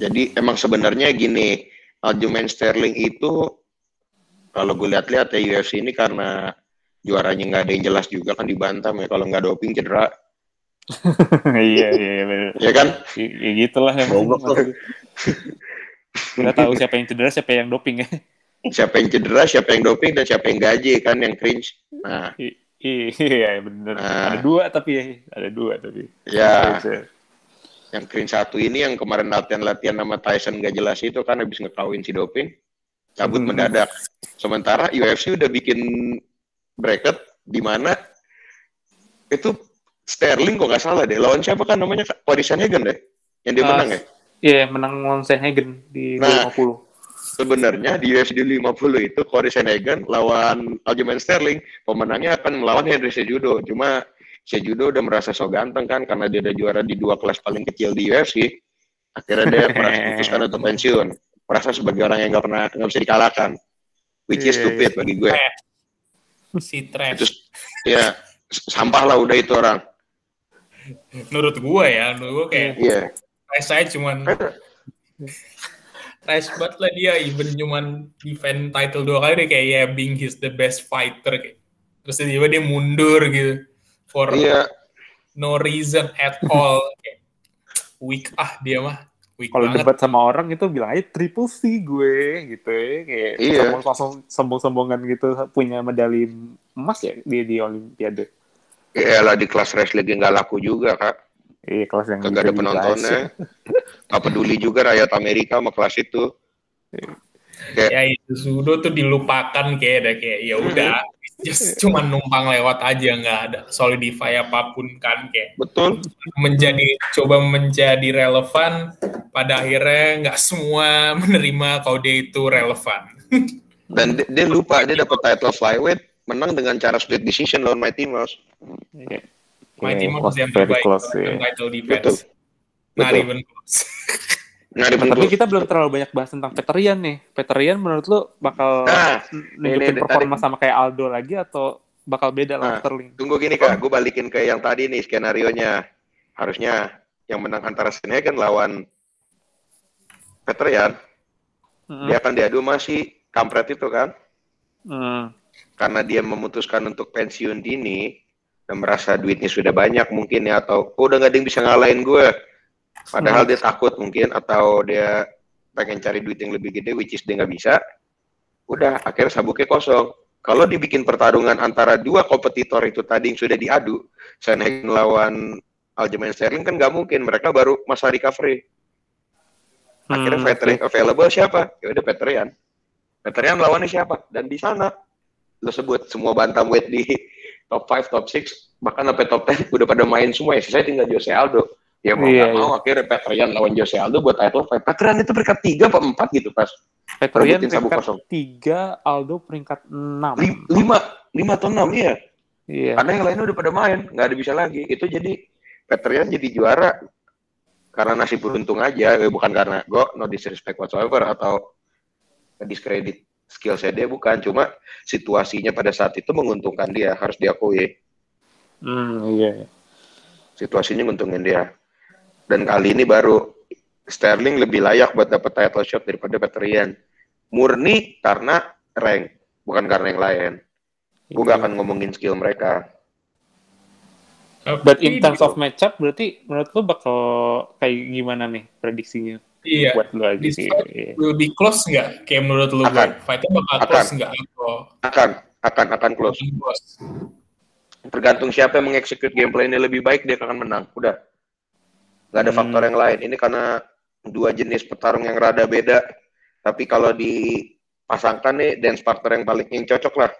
Jadi emang sebenarnya gini, Aljamain Sterling itu kalau gue lihat-lihat ya UFC ini karena juaranya nggak ada yang jelas juga kan di bantam ya kalau nggak doping cedera, iya iya iya, ya kan? Ya, ya gitulah tuh. Kita tahu siapa yang cedera, siapa yang doping ya. Siapa yang cedera, siapa yang doping dan siapa yang gaji kan yang cringe. Nah, I- Iya bener. Nah. Ada dua tapi ya, ada dua tapi. ya Iya, yang cringe satu ini yang kemarin latihan-latihan sama Tyson nggak jelas itu kan habis ngekawin si doping, cabut Hmm. mendadak. Sementara UFC udah bikin bracket di mana itu Sterling kok nggak salah deh. Lawan siapa kan namanya Cory Sanhagen deh. Yang dia Ah, menang ya. Iya, menang lawan Sanhagen di Nah. 50. Sebenarnya di UFC 50 itu Cory Sanhagen lawan Aljamain Sterling, pemenangnya akan melawan Henry Cejudo. Cuma Cejudo udah merasa so ganteng kan karena dia udah juara di dua kelas paling kecil di UFC. Akhirnya dia merasa memutuskan untuk pensiun. Merasa sebagai orang yang nggak pernah nggak bisa dikalahkan. Which is Iya, stupid bagi gue. Si trash. Itu ya sampah lah udah itu orang. Menurut gue ya, menurut gue kayak Iya. trash aja cuman trash banget lah dia even cuman defend title dua kali dia kayak ya being he's the best fighter kayak. Terus tiba-tiba dia mundur gitu for Iya. no reason at all. Kayak, weak ah dia mah. Kalau debat sama orang itu bilang aja triple C gue gitu ya. Kayak Iya. sombong- langsung sombong-sombongan gitu punya medali emas ya di, di Olimpiade. Ya lah di kelas wrestling nggak laku juga kak. Iya, kelas yang Kagak ada penontonnya. Gak peduli juga rakyat Amerika sama kelas itu. ya itu sudo tuh dilupakan kayak ada kayak ya udah just cuman numpang lewat aja nggak ada solidify apa pun kan kayak Betul. menjadi coba menjadi relevan pada akhirnya nggak semua menerima kalau dia itu relevan Dan dia, dia lupa dia dapat title flyweight menang dengan cara split decision lawan Mighty Mouse. Iya. Mighty Mouse was yang terbaik close, iya. title Betul. defense not Betul. even close Nggak Nah, tapi kita belum terlalu banyak bahas tentang Peterian nih. Peterian menurut lu bakal Nah, nunjukin ini- performa sama kayak Aldo lagi atau bakal beda Nah. lah Sterling? Tunggu gini kak, gue balikin ke yang tadi nih skenario nya. Harusnya yang menang antara Sanhagen lawan Petrian, Hmm. dia akan diadu masih kampret itu kan? Hmm. Karena dia memutuskan untuk pensiun dini dan merasa duitnya sudah banyak mungkin ya atau oh, udah gak ada yang bisa ngalahin gue. Padahal dia takut mungkin atau dia pengen cari duit yang lebih gede which is dia nggak bisa. Udah, akhirnya sabuknya kosong. Kalau dibikin pertarungan antara dua kompetitor itu tadi yang sudah diadu, Sanhagen lawan Aljamain Sterling kan nggak mungkin. Mereka baru masa recovery. Akhirnya Hmm, veteran available siapa? Ya udah veteran. Veteran lawannya siapa? Dan di sana lo sebut semua bantamweight di top 5, top 6, bahkan sampai top 10 udah pada main semua ya. Saya tinggal Jose Aldo. Ya mau Iya, nggak mau akhirnya veteran lawan Jose Aldo buat title fight. Veteran itu peringkat 3 apa 4 gitu pas. Petrian peringkat. 3, Aldo peringkat 6. 5, 5 atau 6 iya. Iya. Karena yang lainnya udah pada main, nggak ada bisa lagi. Itu jadi veteran jadi juara karena nasib beruntung aja, eh, bukan karena gue no disrespect whatsoever atau diskredit skill saya dia bukan, cuma situasinya pada saat itu menguntungkan dia, harus diakui. Hmm, iya. Situasinya menguntungin dia. Dan kali ini baru Sterling lebih layak buat dapat title shot daripada veteran. Murni karena rank, bukan karena yang lain. Gue gak akan ngomongin skill mereka. But in terms di- of matchup, berarti menurut lo bakal kayak gimana nih prediksinya iya, buat lo aja sih? fight Iya. lebih close nggak? Kayak menurut lu Akan. Fightnya bakal Akan. close nggak? Atau Akan, akan, akan close. close? tergantung siapa yang mengeksekut gameplay ini lebih baik dia akan menang udah nggak ada Hmm. faktor yang lain ini karena dua jenis petarung yang rada beda tapi kalau dipasangkan nih dance partner yang paling yang cocok lah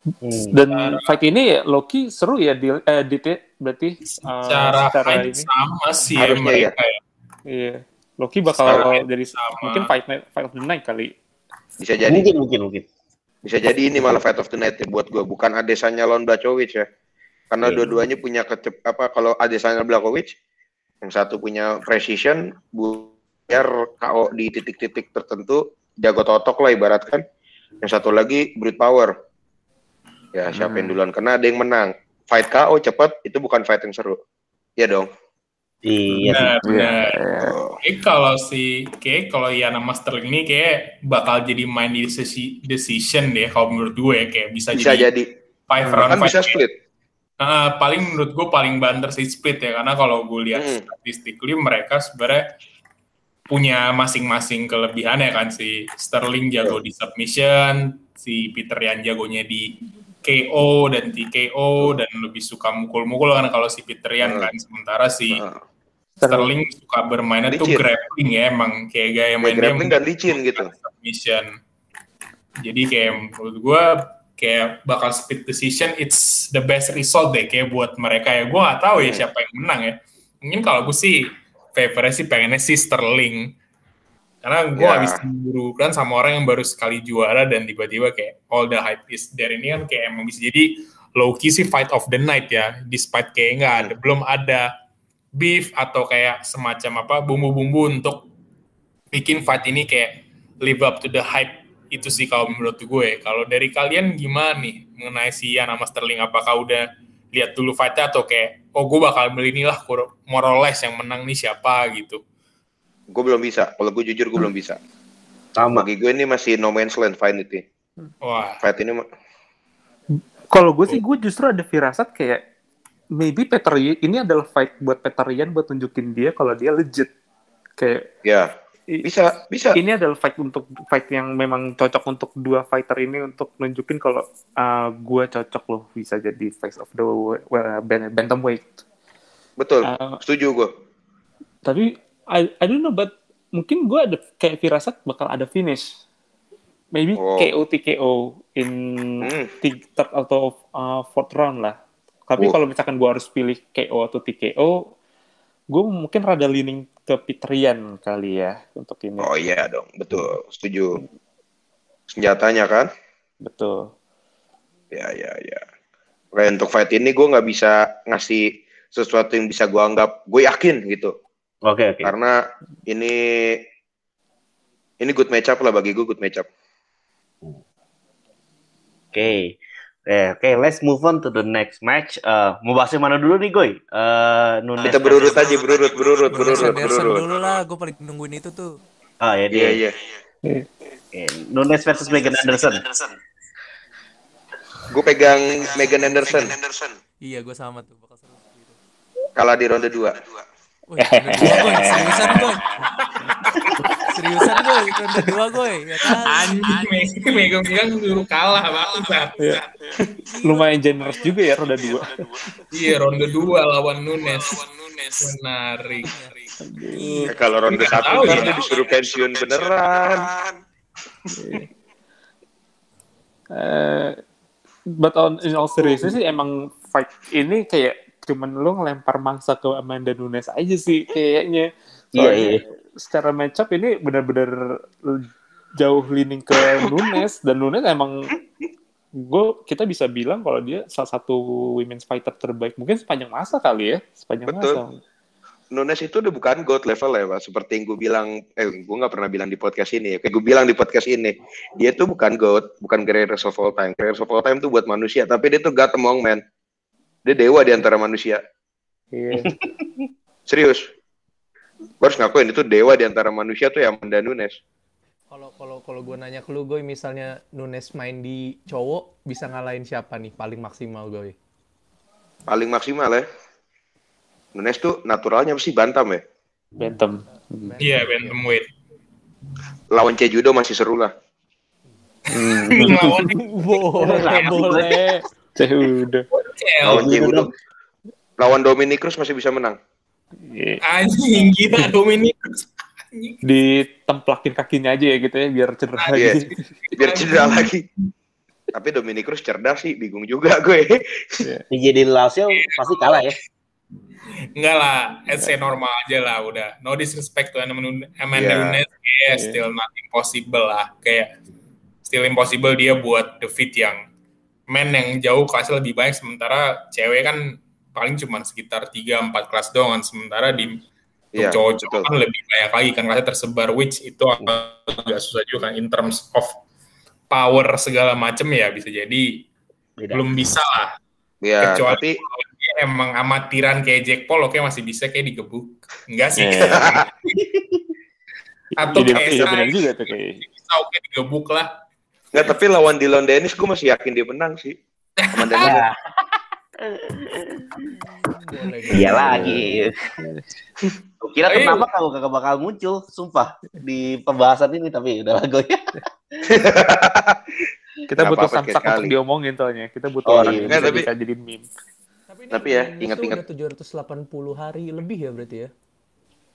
Hmm. Dan fight ini Loki seru ya di eh, di berarti uh, Secara secara fight ini. sama sih ya Harusnya mereka ya. Iya. Loki bakal Secara jadi sama. mungkin fight night, fight of the night kali. bisa jadi Mungkin, mungkin, mungkin. bisa jadi ini malah fight of the night ya buat gue bukan Adesanya lawan Blachowicz ya karena Iya. dua-duanya punya kecep apa kalau Adesanya Blachowicz yang satu punya precision biar KO di titik-titik tertentu jago totok lah ibaratkan yang satu lagi brute power ya siapa yang Hmm. duluan kena ada yang menang fight KO cepat itu bukan fight yang seru ya dong Iya. Benar, benar. Iya. Oh. Kayak kalau si kayak kalau Yana Master ini kayak bakal jadi main di sesi decision deh kalau menurut gue ya kayak bisa, bisa jadi jadi five round bahkan fight. bisa split Nah, paling menurut gue paling banter sih split ya karena kalau gue lihat Hmm. statistically mereka sebenarnya punya masing-masing kelebihan ya kan si Sterling jago di submission, si Peter Yan jagonya di KO dan TKO dan lebih suka mukul-mukul kan kalau si Peter Yan Hmm. kan sementara si Nah, Sterling suka bermainnya tuh Licin. grappling ya emang kayak gaya kayak main dia grappling dan licin gitu submission. Jadi kayak menurut gue kayak bakal split decision it's the best result deh kayak buat mereka ya. Gue gak tahu ya Hmm. siapa yang menang ya. Mungkin kalau gue sih favorite sih pengennya sih Sterling. Karena gue Ya. habis buru kan sama orang yang baru sekali juara dan tiba-tiba kayak all the hype is there ini kan kayak emang bisa jadi low key sih fight of the night ya. Despite kayak nggak ada belum ada beef atau kayak semacam apa bumbu-bumbu untuk bikin fight ini kayak live up to the hype itu sih kalau menurut gue. Kalau dari kalian gimana nih mengenai si Yana sama Sterling? Apakah udah lihat dulu fightnya atau kayak oh gue bakal beli inilah kur- more or less yang menang nih siapa gitu? gue belum bisa kalau gue jujur gue belum bisa Sama. bagi gue ini masih no man's land fight itu Wah, fight ini mah- Kalau gue sih gue justru ada firasat kayak maybe Peter ini adalah fight buat Peter Yan buat tunjukin dia kalau dia legit. Kayak ya i- bisa bisa ini adalah fight untuk fight yang memang cocok untuk dua fighter ini untuk nunjukin kalau uh, gue cocok loh bisa jadi face of the well, ban- bantamweight. betul Uh, setuju gue tapi I, I don't know but mungkin gue ada kayak firasat bakal ada finish. Maybe Oh. KO TKO in Hmm. third atau uh, fourth round lah. Tapi Oh. kalau misalkan gue harus pilih KO atau TKO, gue mungkin rada leaning ke Pitrian kali ya untuk ini. oh iya dong betul setuju senjatanya kan Betul. ya ya ya Kayak untuk fight ini gue nggak bisa ngasih sesuatu yang bisa gue anggap gue yakin gitu Oke, oke. karena ini ini good matchup lah bagi gue good matchup Oke. Eh, Oke, let's move on to the next match. Eh, mau bahas yang mana dulu nih, Goy? Eh, Nunes kita berurut aja berurut berurut Bruce berurut Anderson berurut dulu lah, gue paling nungguin itu tuh. Ah, ya dia. iya iya Nunes versus Megan Anderson. gue pegang Megan Anderson Iya, gue sama tuh, bakal seru. Gitu. kalah di ronde 2 Wih, seriusan boy. Seriusan gue, ronde dua gue. Ya kan? Anjing, megang-megang dulu kalah bangsa. Iya. Lumayan generous juga ya roda dua. Iya, ronde dua lawan Nunes. Menarik. Ya, kalau ronde Nggak satu tahu ntar ya. disuruh pensiun beneran. Eh, but on in all seriousness sih emang fight ini kayak cuman lu ngelempar mangsa ke Amanda Nunes aja sih kayaknya. Iya, Soalnya iya. Secara matchup ini benar-benar jauh leaning ke Nunes dan Nunes emang gue kita bisa bilang kalau dia salah satu women's fighter terbaik mungkin sepanjang masa kali ya sepanjang Betul. masa. Nunes itu udah bukan GOAT level ya, Pak. Seperti yang gue bilang, eh gue nggak pernah bilang di podcast ini. ya. Kayak gue bilang di podcast ini, dia tuh bukan GOAT, bukan greatest of all time. Greatest of all time tuh buat manusia, tapi dia tuh God among men. Dia dewa di antara manusia. Iya. Serius. Gue harus ngakuin, itu dewa di antara manusia tuh yang Amanda Nunes. Kalau kalau kalau gue nanya ke lu, gue misalnya Nunes main di cowok bisa ngalahin siapa nih paling maksimal gue? Paling maksimal ya. Nunes tuh naturalnya pasti bantam ya. Bantam. Iya, bantamweight. Lawan Cejudo masih seru lah. Lawan boleh. Lawan Cejudo. Lawan Dominic Cruz masih bisa menang. Iya. Anjing, Dominic. Anjing. Ditemplakin kakinya aja ya gitu ya biar cedera Iya. lagi. Biar cedera lagi. Tapi Dominic Cruz cerdas sih, bingung juga gue. Dijadiin Lasio pasti kalah ya. Enggak lah, it's normal aja lah udah. No disrespect to Amanda Iya. Nunes, yeah, still not impossible lah. Kayak still impossible dia buat defeat yang men yang jauh kelasnya lebih baik sementara cewek kan paling cuma sekitar 3 4 kelas doang kan. sementara di cowok-cowok betul. kan lebih banyak lagi kan kelasnya tersebar which itu agak susah juga kan in terms of power segala macem ya bisa jadi Beda. belum bisa lah Ya, kecuali tapi emang amatiran kayak Jack Paul oke masih bisa kayak digebuk enggak sih Iya. atau kayak iya, benar Sai, juga tuh kayak. bisa oke digebuk lah nggak tapi lawan Dylan Dennis gue masih yakin dia menang sih. Boleh iya lagi. Gue kira kenapa kamu kagak bakal muncul, sumpah di pembahasan ini tapi udah lah gue. Kita butuh samsak untuk diomongin soalnya. Kita butuh Oh, orang iya. yang bisa tapi- jadi meme. Tapi, ini Tapi ya, ingat-ingat. udah 780 hari lebih ya berarti ya?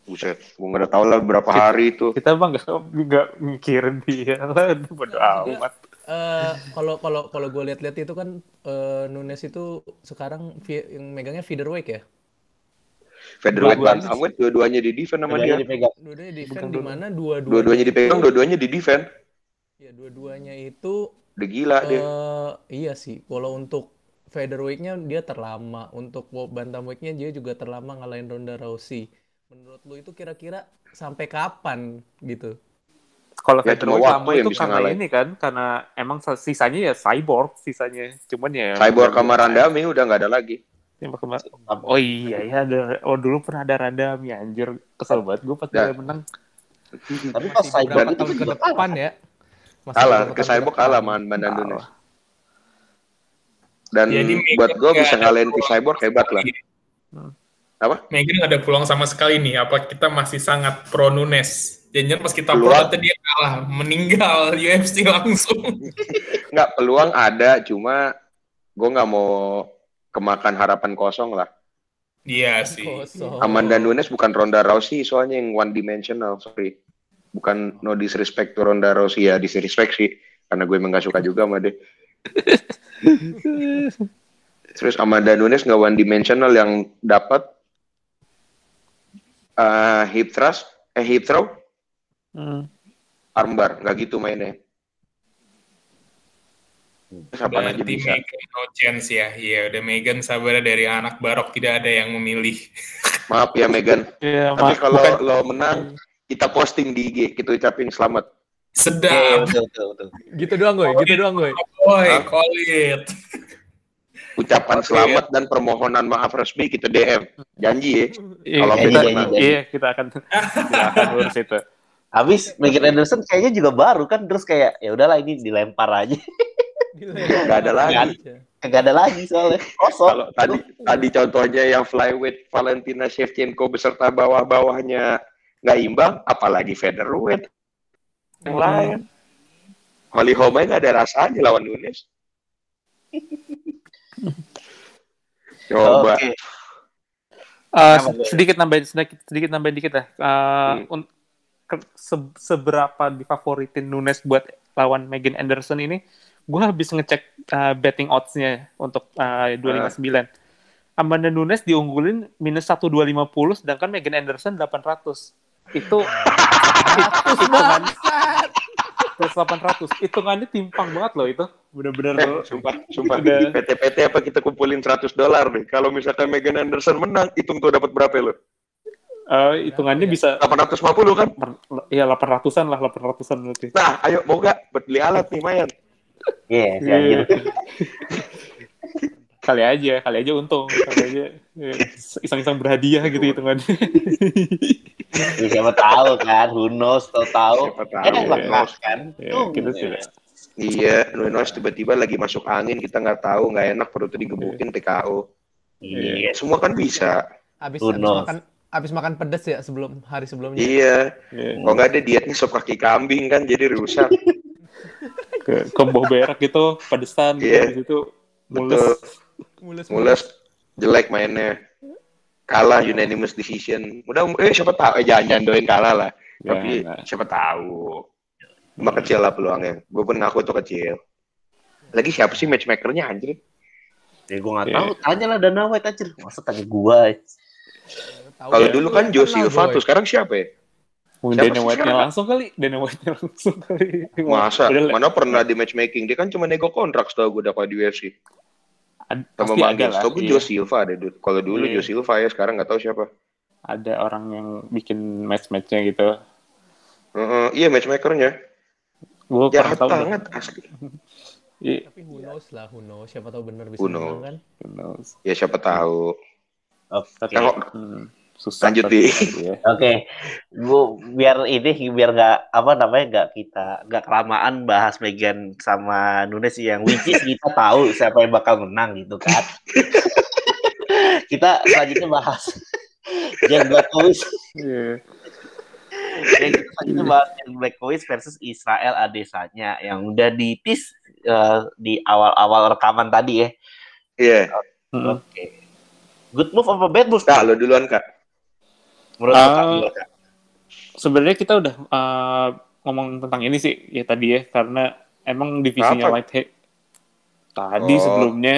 Buset, gue nggak tahu lah berapa hari itu. Kita bang nggak nggak mikirin dia lah, bodo amat. Eh, kalau kalau kalau gue lihat-lihat itu kan eh, Nunes itu sekarang yang megangnya featherweight ya. Featherweight Dua-duanya bantamweight dua-duanya di defend sama Dua-duanya dia. dipegang. Dua-duanya Bukan defend di mana dua-duanya Dua-duanya dipegang, dua-duanya di defend. Ya, dua-duanya itu Udah gila dia. eh iya sih. Kalau untuk featherweight-nya dia terlama, untuk wo- bantamweight-nya dia juga terlama ngalahin Ronda Rousey. Menurut lu itu kira-kira sampai kapan gitu? Kalau Ya, waktu yang itu karena ngalahin. ini kan, karena emang sisanya ya cyborg sisanya. Cuman ya. Cyborg sama Randami udah nggak ada lagi. Ya, kema- Oh iya ya ada. Oh dulu pernah ada Randami anjir. Kesel banget gue pas Ya. dia menang. Tapi pas Cyborg tahun ke depan ya. Masih Kalah, ke Cyborg kalah sama Amanda Nunes. Kalah. Dan Jadi buat Megan gue bisa ngalahin ke Cyborg hebat lah. Apa? Megan nggak ada peluang sama sekali nih apa kita masih sangat pro Nunes jangan pas kita Peluang. ternyata dia kalah meninggal UFC langsung Nggak, peluang ada, cuma gue nggak mau kemakan harapan kosong lah. iya sih Kosong. Amanda Nunes bukan Ronda Rousey, soalnya yang one dimensional, sorry. Bukan no disrespect to Ronda Rousey, ya disrespect sih. Karena gue emang gak suka juga sama dia. Terus Amanda Nunes nggak one dimensional yang dapat eh, hip thrust, eh hip throw, Hmm. armbar, nggak gitu mainnya. Apa aja bisa. Megan no chance ya iya udah Megan sabar dari anak barok tidak ada yang memilih Maaf ya Megan. Ya, Tapi kalau bukan- lo menang, kita posting di IG, kita ucapin selamat. Sedap betul, betul, betul. Gitu doang gue, gitu doang gue. boy call it Ucapan Oke. selamat dan permohonan maaf resmi kita DM. Janji ya. Iya, Kalau kita, iya, kita akan kita akan urus itu. Habis Megan Anderson kayaknya juga baru kan terus kayak ya udahlah ini dilempar aja. Nggak ada lagi. Kagak ada lagi soalnya. Kosong. Kalau tadi tadi contohnya yang flyweight Valentina Shevchenko beserta bawah-bawahnya nggak imbang, apalagi featherweight. yang lain. Holly Holm aja nggak ada rasanya lawan Nunes. Coba. Oke. Uh, Boy? sedikit nambahin sedikit sedikit nambahin dikit ya. Uh, Hmm. Se- seberapa difavoritin Nunes buat lawan Megan Anderson ini, gue habis ngecek uh, betting odds-nya untuk uh, 259. Amanda Nunes diunggulin minus 1250, sedangkan Megan Anderson 800. Itu hitungan plus 800. Hitungannya timpang banget loh itu. Bener-bener Eh, sumpah, sumpah. Di PT-PT apa kita kumpulin 100 dolar deh. Kalau misalkan Megan Anderson menang, hitung tuh dapat berapa lo? Eh, hitungannya bisa 850 kan? per- ya 800-an lah, 800-an berarti. Nah, ayo mau gak beli alat nih, Mayan? Iya, Iya. anjir. kali aja, kali aja untung, kali aja ya, iseng-iseng berhadiah gitu hitungannya. Ya, siapa tahu kan, who knows, tahu-tahu. Siapa tahu, Kan yang ya. lekas kan. Ya, Tuh, gitu ya. sih. Iya, Nunes tiba-tiba lagi masuk angin, kita nggak tahu, nggak enak perutnya digebukin TKO. Iya. Semua kan bisa. Abis, makan abis makan pedes ya sebelum hari sebelumnya. Iya, Ya, kalau nggak ada dietnya sop kaki kambing kan, jadi rusak. ke berak gitu, pedesan gitu, Iya. di situ mulus. Mulus Mules jelek mainnya. Kalah unanimous decision. Mudah, eh siapa tahu, eh jangan, jangan doain kalah lah. Ya, Tapi nah. siapa tahu. Cuma kecil lah peluangnya. Gue pun ngaku tuh kecil. Lagi siapa sih matchmakernya anjir? Ya gue nggak Iya. tahu. Tanya lah Dana White anjir. Masa tanya gua? Tahu Kalau ya, dulu lu kan Joe Silva tuh, sekarang siapa ya? Mungkin Siapa Dana sih White-nya langsung kali, Dana White-nya langsung kali. Masa? Udah, Mana pernah di matchmaking? Dia kan cuma nego kontrak setahu gue dapat di UFC. ad- Sama pasti ada manggil. lah. Setahu gue iya. Joe Silva deh. dulu. Kalau dulu Iya. Joe Silva ya, sekarang nggak tahu siapa. Ada orang yang bikin match-matchnya gitu. Heeh, iya matchmakernya. Gue kurang Jahat tahu. dah. banget asli. Iya, Tapi who knows lah, who knows. Siapa tahu bener bisa menang kan. who knows. Ya siapa tahu. Oke. Kalau Hmm, susah. Lanjut, Di. iya. Oke, bu biar ini biar nggak apa namanya nggak kita nggak kelamaan bahas Megan sama Nunes yang which is kita tahu siapa yang bakal menang gitu kan. kita selanjutnya bahas Jan Blackwoods. Iya. Ya, kita selanjutnya bahas Jan Blackwoods versus Israel Adesanya yang udah ditis eh, di awal-awal rekaman tadi ya. Iya. Hmm. Oke. Good move apa bad move? Nah, lo duluan kak. Menurut Kak. Sebenarnya kita udah uh, ngomong tentang ini sih ya tadi ya karena emang divisinya Apa? light heavy tadi Oh. sebelumnya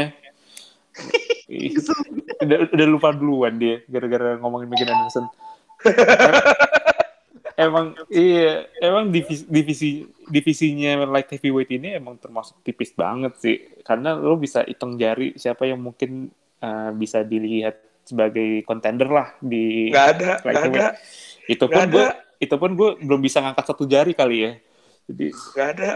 udah, udah lupa duluan dia gara-gara ngomongin Megan Anderson. emang iya emang divisi, divisi divisinya light heavyweight ini emang termasuk tipis banget sih karena lo bisa hitung jari siapa yang mungkin uh, bisa dilihat sebagai contender lah di Nggak ada, nggak ada, itu pun gue itu pun gue belum bisa ngangkat satu jari kali ya. Jadi nggak ada.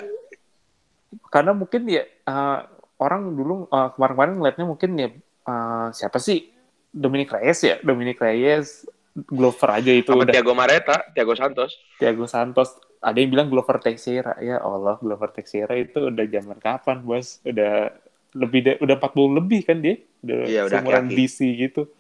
karena mungkin ya uh, orang dulu uh, kemarin-kemarin ngeliatnya mungkin ya uh, siapa sih? Dominic Reyes ya? Dominic Reyes Glover aja itu Sama udah. Thiago Mareta, Thiago Santos. Thiago Santos. Ada yang bilang Glover Teixeira. Ya Allah Glover Teixeira itu udah zaman kapan bos? Udah lebih da- udah 40 lebih kan dia? Udah Iya, udah. DC gitu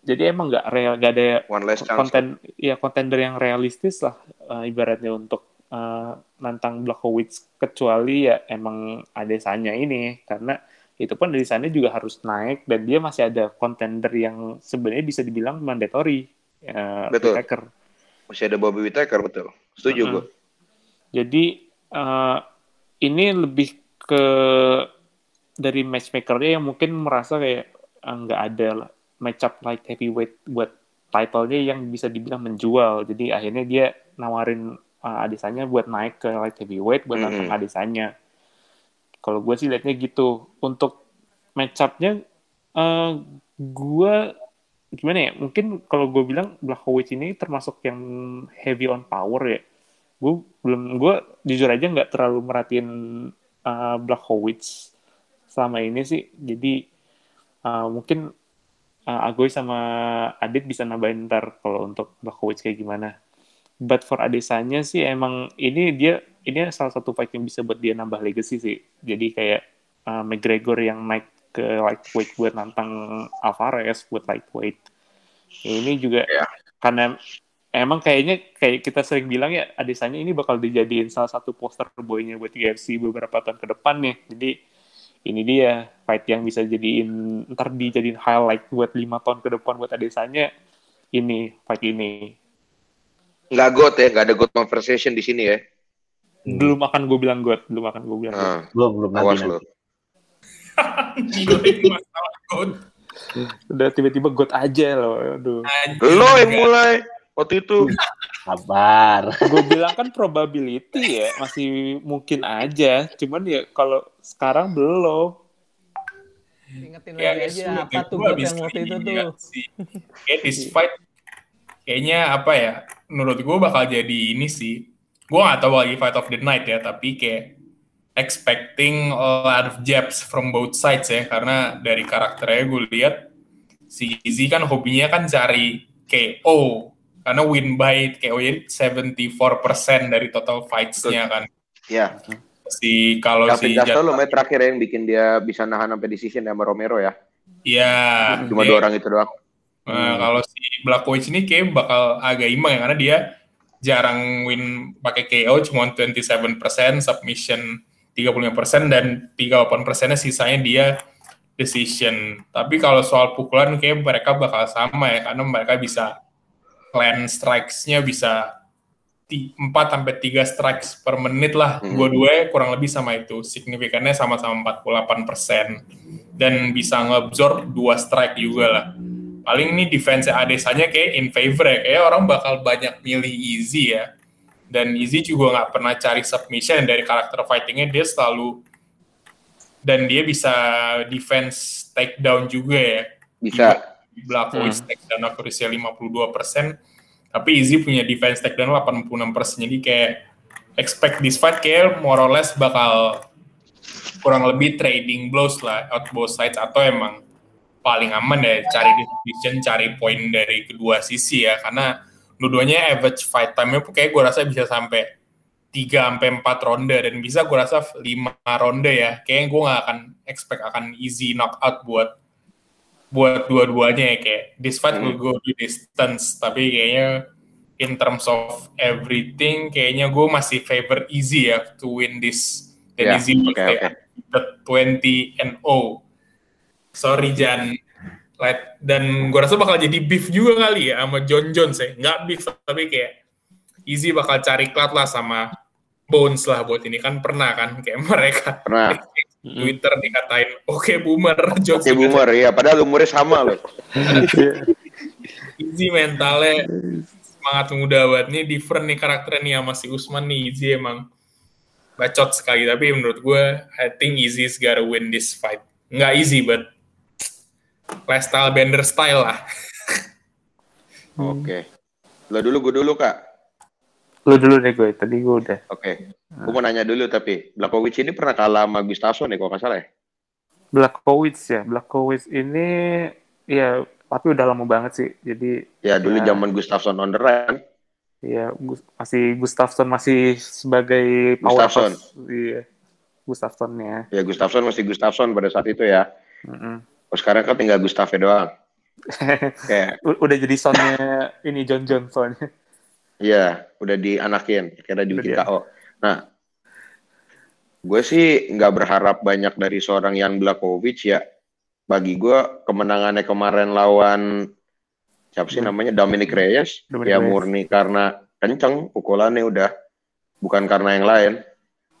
Jadi emang nggak real nggak ada One last chance. konten ya kontender yang realistis lah eh, ibaratnya untuk eh, nantang Blachowicz kecuali ya emang Adesanya ini karena itu pun Adesanya juga harus naik dan dia masih ada kontender yang sebenarnya bisa dibilang mandatory eh, Betul. Whittaker. Masih ada Bobby Whittaker, betul. Setuju Mm-mm. gue. Jadi eh, ini lebih ke dari matchmakernya yang mungkin merasa kayak eh, nggak ada matchup light heavyweight buat title-nya yang bisa dibilang menjual. Jadi akhirnya dia nawarin uh, Adesanya buat naik ke light heavyweight buat Mhm. nantang Adesanya. Kalau gue sih liatnya gitu. Untuk matchup-nya eh gue gimana ya? Mungkin kalau gue bilang Blachowicz ini termasuk yang heavy on power ya. Gue belum gue jujur aja nggak terlalu merhatiin uh, Blachowicz selama ini sih. Jadi uh, mungkin uh, Agoy sama Adit bisa nambahin ntar kalau untuk Blachowicz kayak gimana. But for Adesanya sih emang ini dia ini salah satu fight yang bisa buat dia nambah legacy sih. Jadi kayak uh, McGregor yang naik ke lightweight buat nantang Alvarez buat lightweight. Ini juga Iya. karena emang kayaknya kayak kita sering bilang ya Adesanya ini bakal dijadiin salah satu poster boy-nya buat UFC beberapa tahun ke depan nih. Jadi ini dia fight yang bisa jadiin ntar dijadiin highlight buat lima tahun ke depan buat Adesanya ini fight ini. Nggak got ya, nggak ada got conversation di sini ya. Belum akan gue bilang God, belum akan gue bilang God. Nah, Belum belum awas nanti. lo. Udah tiba-tiba God aja loh. Aduh. Lo yang mulai waktu itu. Sabar. gue bilang kan probability ya masih mungkin aja cuman ya kalau sekarang belum Ingetin Ya, lagi aja sulit apa tuh yang waktu itu tuh. sih. Kayak this fight kayaknya apa ya? Menurut gue bakal jadi ini sih. Gue gak tahu lagi fight of the night ya, tapi kayak expecting a lot of jabs from both sides ya, karena dari karakternya gue lihat si Izzy kan hobinya kan cari KO karena win by KO nya 74% dari total fights-nya kan. Ya, Si kalau si David Gasol Jan- lo terakhir yang bikin dia bisa nahan sampai decision sama Romero ya. Iya, Cuma dia- dua orang itu doang. Nah, kalau si Blackwitch ini kayak bakal agak imbang ya karena dia jarang win pakai KO cuma 27% submission 35% dan 38 persennya sisanya dia decision. Tapi kalau soal pukulan kayak mereka bakal sama ya karena mereka bisa land strikes-nya bisa 4 sampai 3 strikes per menit lah. Hmm. Dua-duanya kurang lebih sama itu. Signifikannya sama-sama 48% dan bisa nge-absorb 2 strike juga lah paling ini defense Adesanya kayak in favor ya. Kayak orang bakal banyak milih Easy ya. Dan Easy juga nggak pernah cari submission dari karakter fightingnya dia selalu dan dia bisa defense takedown juga ya. Bisa. Blackwitch takedown accuracy 52%. Tapi Easy punya defense takedown 86%. Jadi kayak expect this fight kayak more or less bakal kurang lebih trading blows lah out both sides atau emang paling aman ya cari decision, cari poin dari kedua sisi ya karena dua-duanya average fight time-nya kayak gue rasa bisa sampai 3 sampai 4 ronde dan bisa gue rasa 5 ronde ya. Kayaknya gue gak akan expect akan easy knockout buat buat dua-duanya ya kayak this fight will go to distance. Tapi kayaknya in terms of everything kayaknya gue masih favor easy ya to win this. Dan Ya, easy will oke, stay oke. at the 20 and 0 sorry Jan. Like, dan gue rasa bakal jadi beef juga kali ya sama John Jones ya. Nggak beef tapi kayak easy bakal cari klat lah sama Bones lah buat ini. Kan pernah kan kayak mereka. Pernah. Twitter dikatain oke boomer Jones Oke boomer ya, padahal umurnya sama loh. Easy mentalnya. Semangat muda banget. Nih different nih karakternya nih sama si Usman nih Easy emang. Bacot sekali tapi menurut gue I think Easy is gotta win this fight. Nggak easy but lifestyle bender style lah. Oke. Lo dulu, gue dulu kak. Lu dulu deh gue tadi gue udah Oke. Gue mau nanya dulu tapi, Blackovic ini pernah kalah sama Gustafsson ya kalau nggak salah ya? Blackowitz ya Blackowitz ini ya tapi udah lama banget sih jadi Ya dulu Ya. zaman Gustafsson on the run. ya masih Gustafsson masih sebagai Gustafsson. iya Gustafsson ya Ya Gustafsson masih Gustafsson pada saat itu ya. Mm-mm. Oh, sekarang kan tinggal Gustave doang. Kayak, udah jadi sonnya ini John soalnya iya, udah dianakin. Akhirnya dibikin. KO. Nah, gue sih nggak berharap banyak dari seorang Jan Blachowicz ya. Bagi gue kemenangannya kemarin lawan siapa sih Hmm. namanya Dominic Reyes Dominic ya Reyes. murni karena kenceng pukulannya udah bukan karena yang lain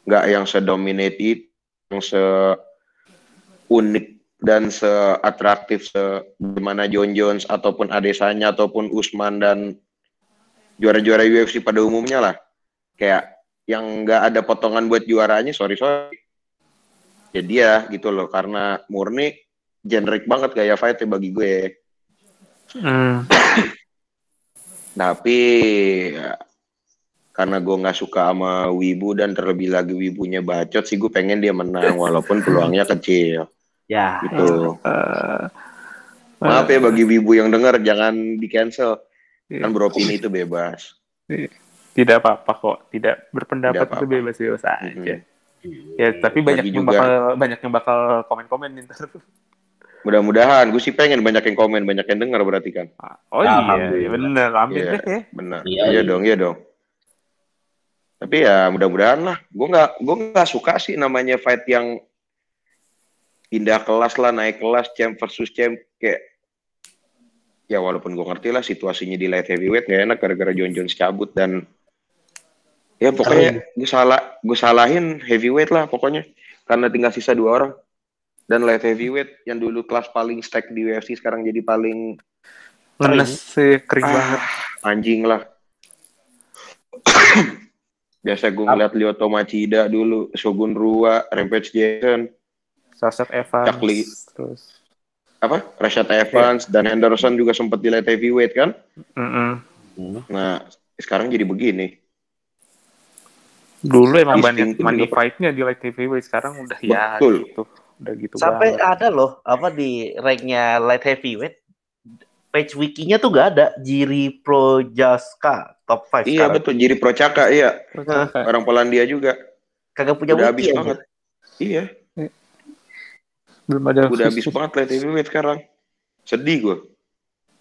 nggak yang sedominate itu yang se unik dan seatraktif sebagaimana John Jones ataupun Adesanya ataupun Usman dan juara-juara UFC pada umumnya lah. Kayak yang nggak ada potongan buat juaranya sorry sorry. Ya dia gitu loh. Karena murni generic banget gaya fight bagi gue. Hmm. tapi ya, karena gue nggak suka sama Wibu dan terlebih lagi Wibunya bacot sih gue pengen dia menang walaupun peluangnya kecil. Ya. gitu. Eh, maaf ya bagi Wibu yang denger jangan di cancel Iya. kan beropini itu bebas tidak apa-apa kok tidak berpendapat Tidak itu apa-apa. bebas bebas aja Mhm. ya tapi banyak Bagi yang juga. bakal banyak yang bakal komen-komen nih ntar Mudah-mudahan. Gue sih pengen banyak yang komen, banyak yang dengar berarti kan. Oh iya, iya bener. Amin Iya. deh ya. Benar. Iya, Iya, iya. dong, iya dong. Tapi ya mudah-mudahan lah. Gue nggak, gue nggak suka sih namanya fight yang pindah kelas lah, naik kelas, champ versus champ kayak. Ya walaupun gue ngerti lah situasinya di light heavyweight nggak enak gara-gara John Jones cabut dan ya pokoknya gue salah, gue salahin heavyweight lah pokoknya karena tinggal sisa dua orang dan light heavyweight yang dulu kelas paling stack di UFC sekarang jadi paling sih, kering banget. Ah, anjing lah. Biasa gue ngeliat Lyoto Machida dulu, Shogun Rua, Rampage Jason, Sasha Evans. Chuck Lee. Terus. Apa Rashad Evans dan Henderson juga sempat di light heavyweight kan. Mm-mm. Nah sekarang jadi begini. Dulu emang banyak money fight-nya di light heavyweight. Sekarang udah ya Betul. gitu. Udah gitu Sampai banget. ada loh apa di ranknya light heavyweight page wikinya tuh gak ada Jiri Projaska top 5 Iya sekarang. betul, jadi Procaka iya. Orang Polandia juga. Kagak punya Udah habis wiki banget. aja. Iya, belum ada udah habis banget light heavyweight sekarang. Sedih gue.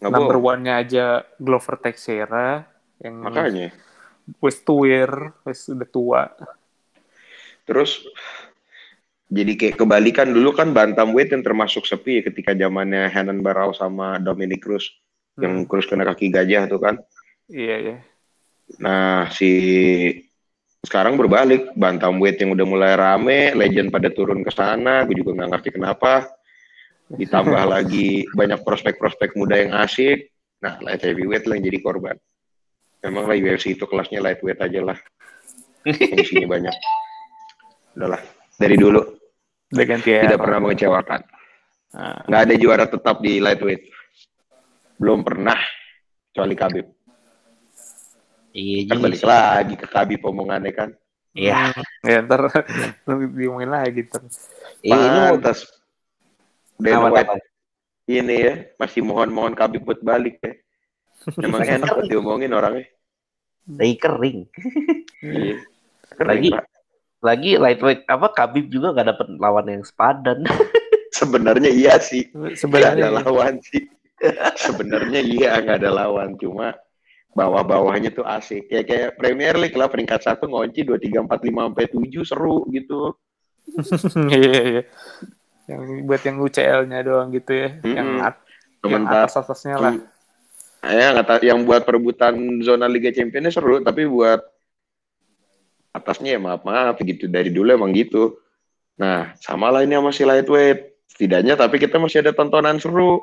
Nggak number bohong. one-nya aja Glover Teixeira yang Makanya. wes tuir, wes udah tua. Terus jadi kayak kebalikan dulu kan bantamweight yang termasuk sepi ya ketika zamannya Hanan Barrow sama Dominic Cruz yang Hmm. Cruz kena kaki gajah tuh kan. Iya, iya. Nah, si sekarang berbalik bantamweight yang udah mulai rame, legend pada turun ke sana, gue juga nggak ngerti kenapa. Ditambah lagi banyak prospek-prospek muda yang asik. Nah, light heavyweight lah yang jadi korban. Memang lah UFC itu kelasnya lightweight aja lah. Isinya banyak. Udahlah, dari dulu Udah ganti ya. tidak pernah mengecewakan. Nah, Nggak ada juara tetap di lightweight. Belum pernah, kecuali Khabib. Iya Kan balik sih. lagi ke Khabib omongannya kan. Iya. ya ntar diomongin lagi ntar. Iya, ini mau Pantas. White apa? ini ya masih mohon-mohon Khabib buat balik ya. Emang enak buat diomongin orangnya. lagi kering. Iya. Lagi- Pak. Lagi lightweight apa Khabib juga gak dapet lawan yang sepadan. Sebenarnya iya sih. Nggak ada Sebenarnya lawan sih. Sebenarnya iya nggak ada lawan. Cuma bawah-bawahnya tuh asik. Ya kayak Premier League lah peringkat satu ngunci dua tiga empat lima sampai tujuh seru gitu. iya, iya. Yang buat yang UCL-nya doang gitu ya. Yang, Mm-mm. at- yang Sementara atas-atasnya lah. Ya, nggak tahu- yang buat perebutan zona Liga Champions seru, tapi buat atasnya ya maaf maaf gitu dari dulu emang gitu. Nah, sama lah ini sama si lightweight. Setidaknya tapi kita masih ada tontonan seru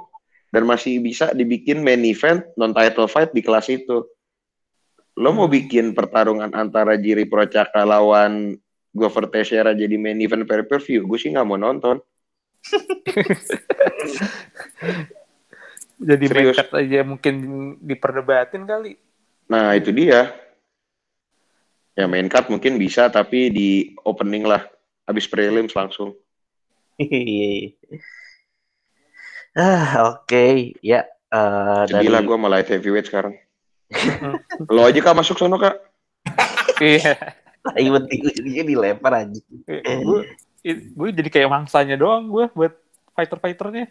dan masih bisa dibikin main event non title fight di kelas itu. Lo mau bikin pertarungan antara Jiri Procaka lawan Glover Teixeira jadi main event pay per view, gue sih nggak mau nonton. Jadi main Serius. card aja mungkin diperdebatin kali. Nah, itu dia. Ya main card mungkin bisa, tapi di opening lah. Habis prelims langsung. Iya. ah, oke. Ya, eh dari Sedih lah gue malah heavyweight sekarang. Lo aja kak masuk sono kak. Iya. tai penting ujungnya dilempar aja. gue gue jadi kayak mangsanya doang gue buat fighter-fighternya.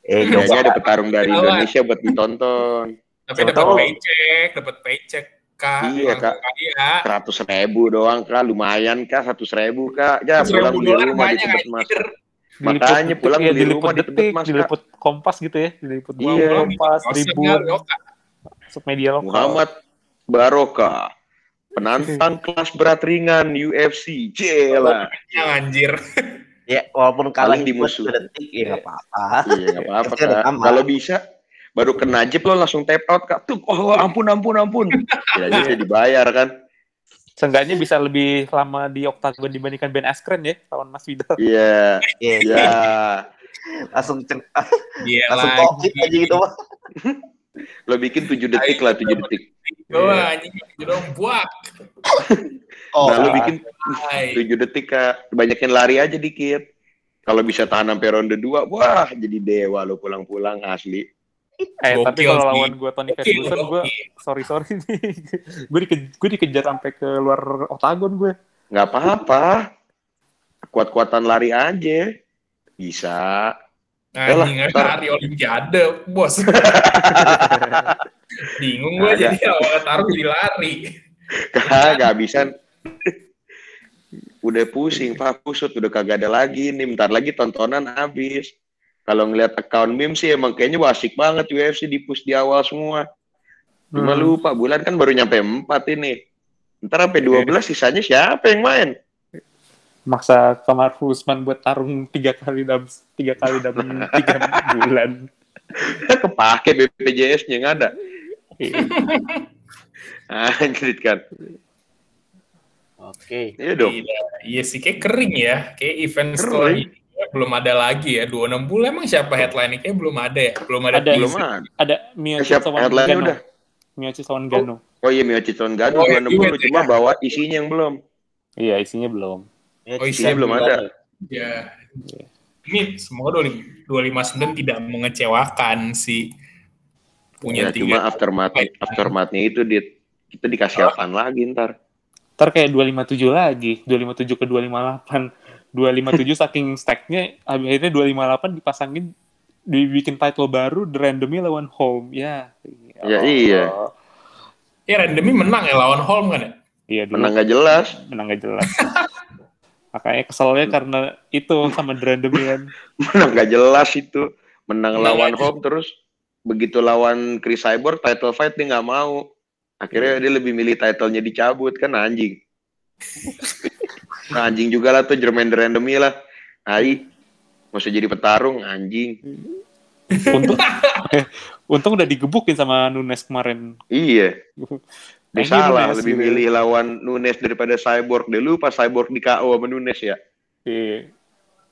Eh, Kayaknya ada petarung dari Lawan. Indonesia buat ditonton. Tapi dapat paycheck, dapat paycheck kak. Iya, Kak. Iya. Seratus ribu doang kak, lumayan kak, seratus ribu kak. Ya pulang dolar rumah di Tebet Mas. Makanya pulang ya, beli diliput rumah di detik, Tebet Mas, Kak. diliput kompas gitu ya, diliput Iya. iya. kompas, masuk media lokal. Muhammad Barokah, penantang kelas berat ringan UFC, Cela. Yang anjir. Ya, walaupun kalah di dimusuh. detik ya nggak apa-apa. Iya nggak apa-apa. Kalau bisa baru kena jeb lo langsung tap out kak. Tuh, oh ampun ampun ampun. Ya bisa dibayar kan. Seenggaknya bisa lebih lama di oktagon dibandingkan Ben Askren ya, lawan Mas Vidal. Iya, Iya, ya. langsung ceng- Iya langsung covid aja gitu mah. Lo bikin 7 detik lah, 7 detik. Wah, anjing gitu dong buak. Oh, Nah, lo bikin Hai. 7 detik kak. Banyakin lari aja dikit. Kalau bisa tahan sampai ronde 2, wah jadi dewa lo pulang-pulang asli. Eh, tapi Gokil kalau sih. lawan gue Tony Gokil, Ferguson, gue sorry sorry nih, gue dike, gue dikejar sampai ke luar oktagon gue. Nggak apa-apa. Kuat-kuatan lari aja. Bisa. Yalah, Anjing ntar. lari olimpiade, bos. Bingung gue jadi awal taruh jadi lari. Kagak bisa. Udah pusing, Pak. Pusut udah kagak ada lagi nih. Bentar lagi tontonan habis. Kalau ngeliat account meme sih emang kayaknya wah, asik banget UFC di push di awal semua. Cuma Hmm. lupa bulan kan baru nyampe 4 ini. Ntar sampai 12 sisanya siapa yang main? maksa Kamar Usman buat tarung tiga kali dalam tiga kali dalam tiga bulan. Kepake BPJS-nya yang ada. Iya. Anjir kan. Oke. Iya dong. Iya, iya sih kayak kering ya. Kayak event Kering. setelah ini belum ada lagi ya. 26 emang siapa headline Kayak belum ada ya. Belum ada. Ada. Belum ada. Ada Miocic lawan Gano. udah? Miocic lawan Gano. Oh iya Mio Citron Gado Oh, iya, 26 iya, cuma iya. bawa isinya yang belum. Iya, isinya belum. Ya, Oh, Cicak isinya belum ada. Ya. Ini semoga 259 tidak mengecewakan sih. Punya Ya, cuma tiga. aftermath Baik. aftermathnya itu di, kita dikasih apaan lagi ntar. Ntar kayak 257 lagi, 257 ke 258. 257 saking stacknya, akhirnya 258 dipasangin, dibikin title baru, The Randomly lawan Home. Ya, Ya, iya. Ya randomnya menang ya lawan Holm kan ya. Iya, dulu Menang gak jelas. menang gak jelas. Makanya keselnya karena itu sama The Randomly kan. Menang gak jelas itu. Menang Menang lawan aja. home terus begitu lawan Chris Cyborg title fight dia nggak mau. Akhirnya dia lebih milih titlenya dicabut kan anjing. Nah, anjing juga lah tuh Jermaine Randomly lah. Ai, mau jadi petarung anjing. Untung, untung udah digebukin sama Nunes kemarin. Iya. Dia salah, Nunes, lebih gitu. milih lawan Nunes daripada Cyborg. Dia lupa Cyborg di KO sama Nunes ya. Iya.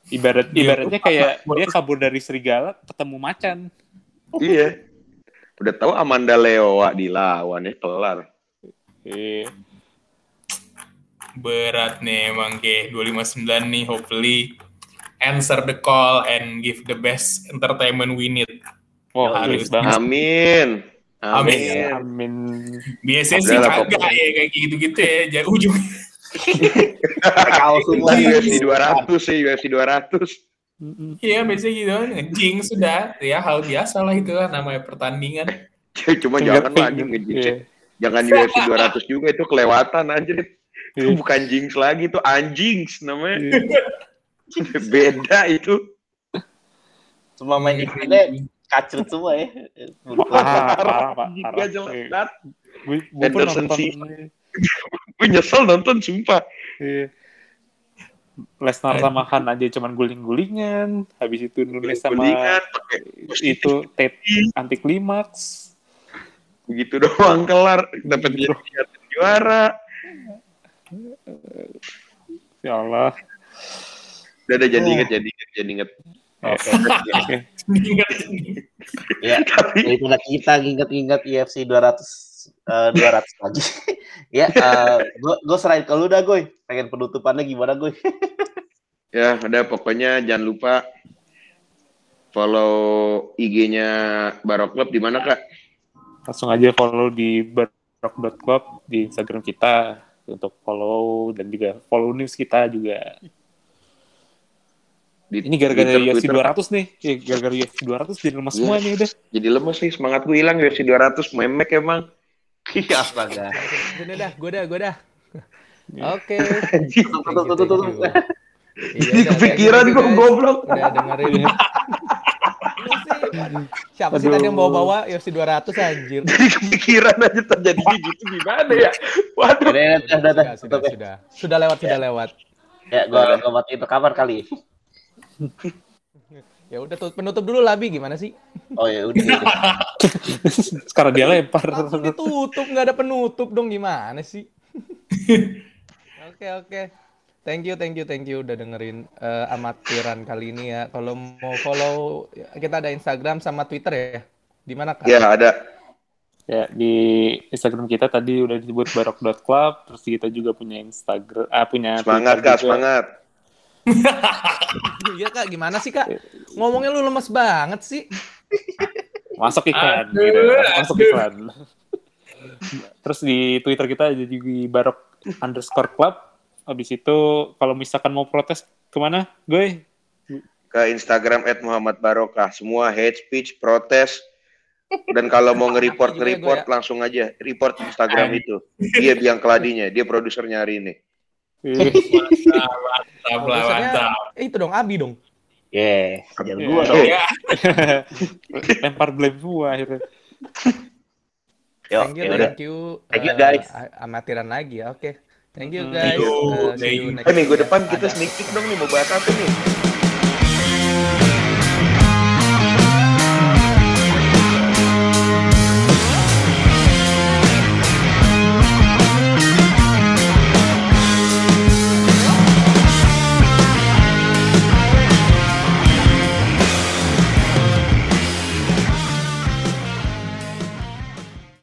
Ibarat ibaratnya kayak dia kabur dari serigala ketemu macan. iya. Udah tahu Amanda Leowa dilawan ya kelar. Iya. Berat nih emang kayak 259 nih hopefully answer the call and give the best entertainment we need. Wah, Harus banget. Amin. Amin. Amin. Amin. Biasanya sih kagak ya kayak gitu-gitu ya. Jadi ujung Kau semua. UFC 200 sih, UFC 200. Mm-mm. Iya biasanya gitu ngejing sudah ya hal biasa lah itu lah namanya pertandingan. Cuma jangan lah anjing ngejinx. Iya. Jangan UFC 200 juga itu kelewatan anjir. Itu Iya. bukan jinx lagi itu anjings namanya. Iya. Beda itu. Semua main eventnya kacrut semua ya. Parah, parah, Pak. Anjing Parah. jelas. Iya. Gue Anderson nonton. Gue nyesel nonton sumpah. Iya. Lesnar sama Han aja cuman guling-gulingan, habis itu Nunes sama itu tape anti klimaks. begitu doang kelar dapat jadi juara. Ya Allah. Udah udah jadi inget jadi inget jadi inget. Oke. Ingat Ya, daripada kita inget-inget UFC 200 eh, 200 lagi. ya, gue gue serahin ke lu dah, Goy. Pengen penutupannya gimana, Goy? Ya, udah pokoknya jangan lupa follow IG-nya Barok Club di mana Kak? Langsung aja follow di barok.club di Instagram kita untuk follow dan juga follow news kita juga. Di Ini gara-gara UFC Twitter. 200 nih. Ya, gara-gara UFC 200 jadi lemas semua Yes. nih udah. Jadi lemes nih, semangat gue hilang UFC 200, memek emang. Iya, astaga. Udah dah, gue dah, gue dah. Oke. Tutup, tutup, tutup, tutup. Iya, Jadi udah, kepikiran gue goblok. Udah dengerin. Siapa sih tadi yang bawa-bawa UFC 200 anjir? Jadi kepikiran aja terjadinya gitu gimana ya? Waduh. Udah, udah, udah, udah, Sudah, tutup sudah, ya. sudah. Sudah lewat, sudah lewat. Ya, gue gue matiin itu kapan kali. Ya udah tuh penutup dulu Labi gimana sih? Oh ya udah. udah. Sekarang dia lempar. Langsung ditutup nggak ada penutup dong gimana sih? Oke oke. Thank you thank you thank you udah dengerin eh, amatiran kali ini ya. Kalau mau follow kita ada Instagram sama Twitter ya. Di mana kak? Ya ada. Ya, di Instagram kita tadi udah disebut barok.club, terus kita juga punya Instagram, ah punya Semangat Twitter Kak, juga. semangat. Iya kak gimana sih kak? Ngomongnya lu lemes banget sih. Masuk iklan Aduh, gitu. Masuk aduh. iklan. Terus di Twitter kita ada juga barok underscore club. Habis itu kalau misalkan mau protes ke mana? Gue ke Instagram @muhammadbarokah. Semua hate speech, protes, dan kalau mau nge-report Juga ya, nge-report gua langsung aja report Instagram itu. Dia biang keladinya, dia produsernya hari ini. Mantap, mantap. Eh, itu dong Abi dong. Yeah, jangan Yeah. gua dong. Ya, Lempar blame semua akhirnya. Yo, Thank you, ya udah. thank you. Thank you, eh, guys. a- amatiran lagi ya. Oke. Thank you Hmm. guys. Thank you, Eh, see thank you next Eh minggu depan kita sneak peek dong nih mau bahas apa nih?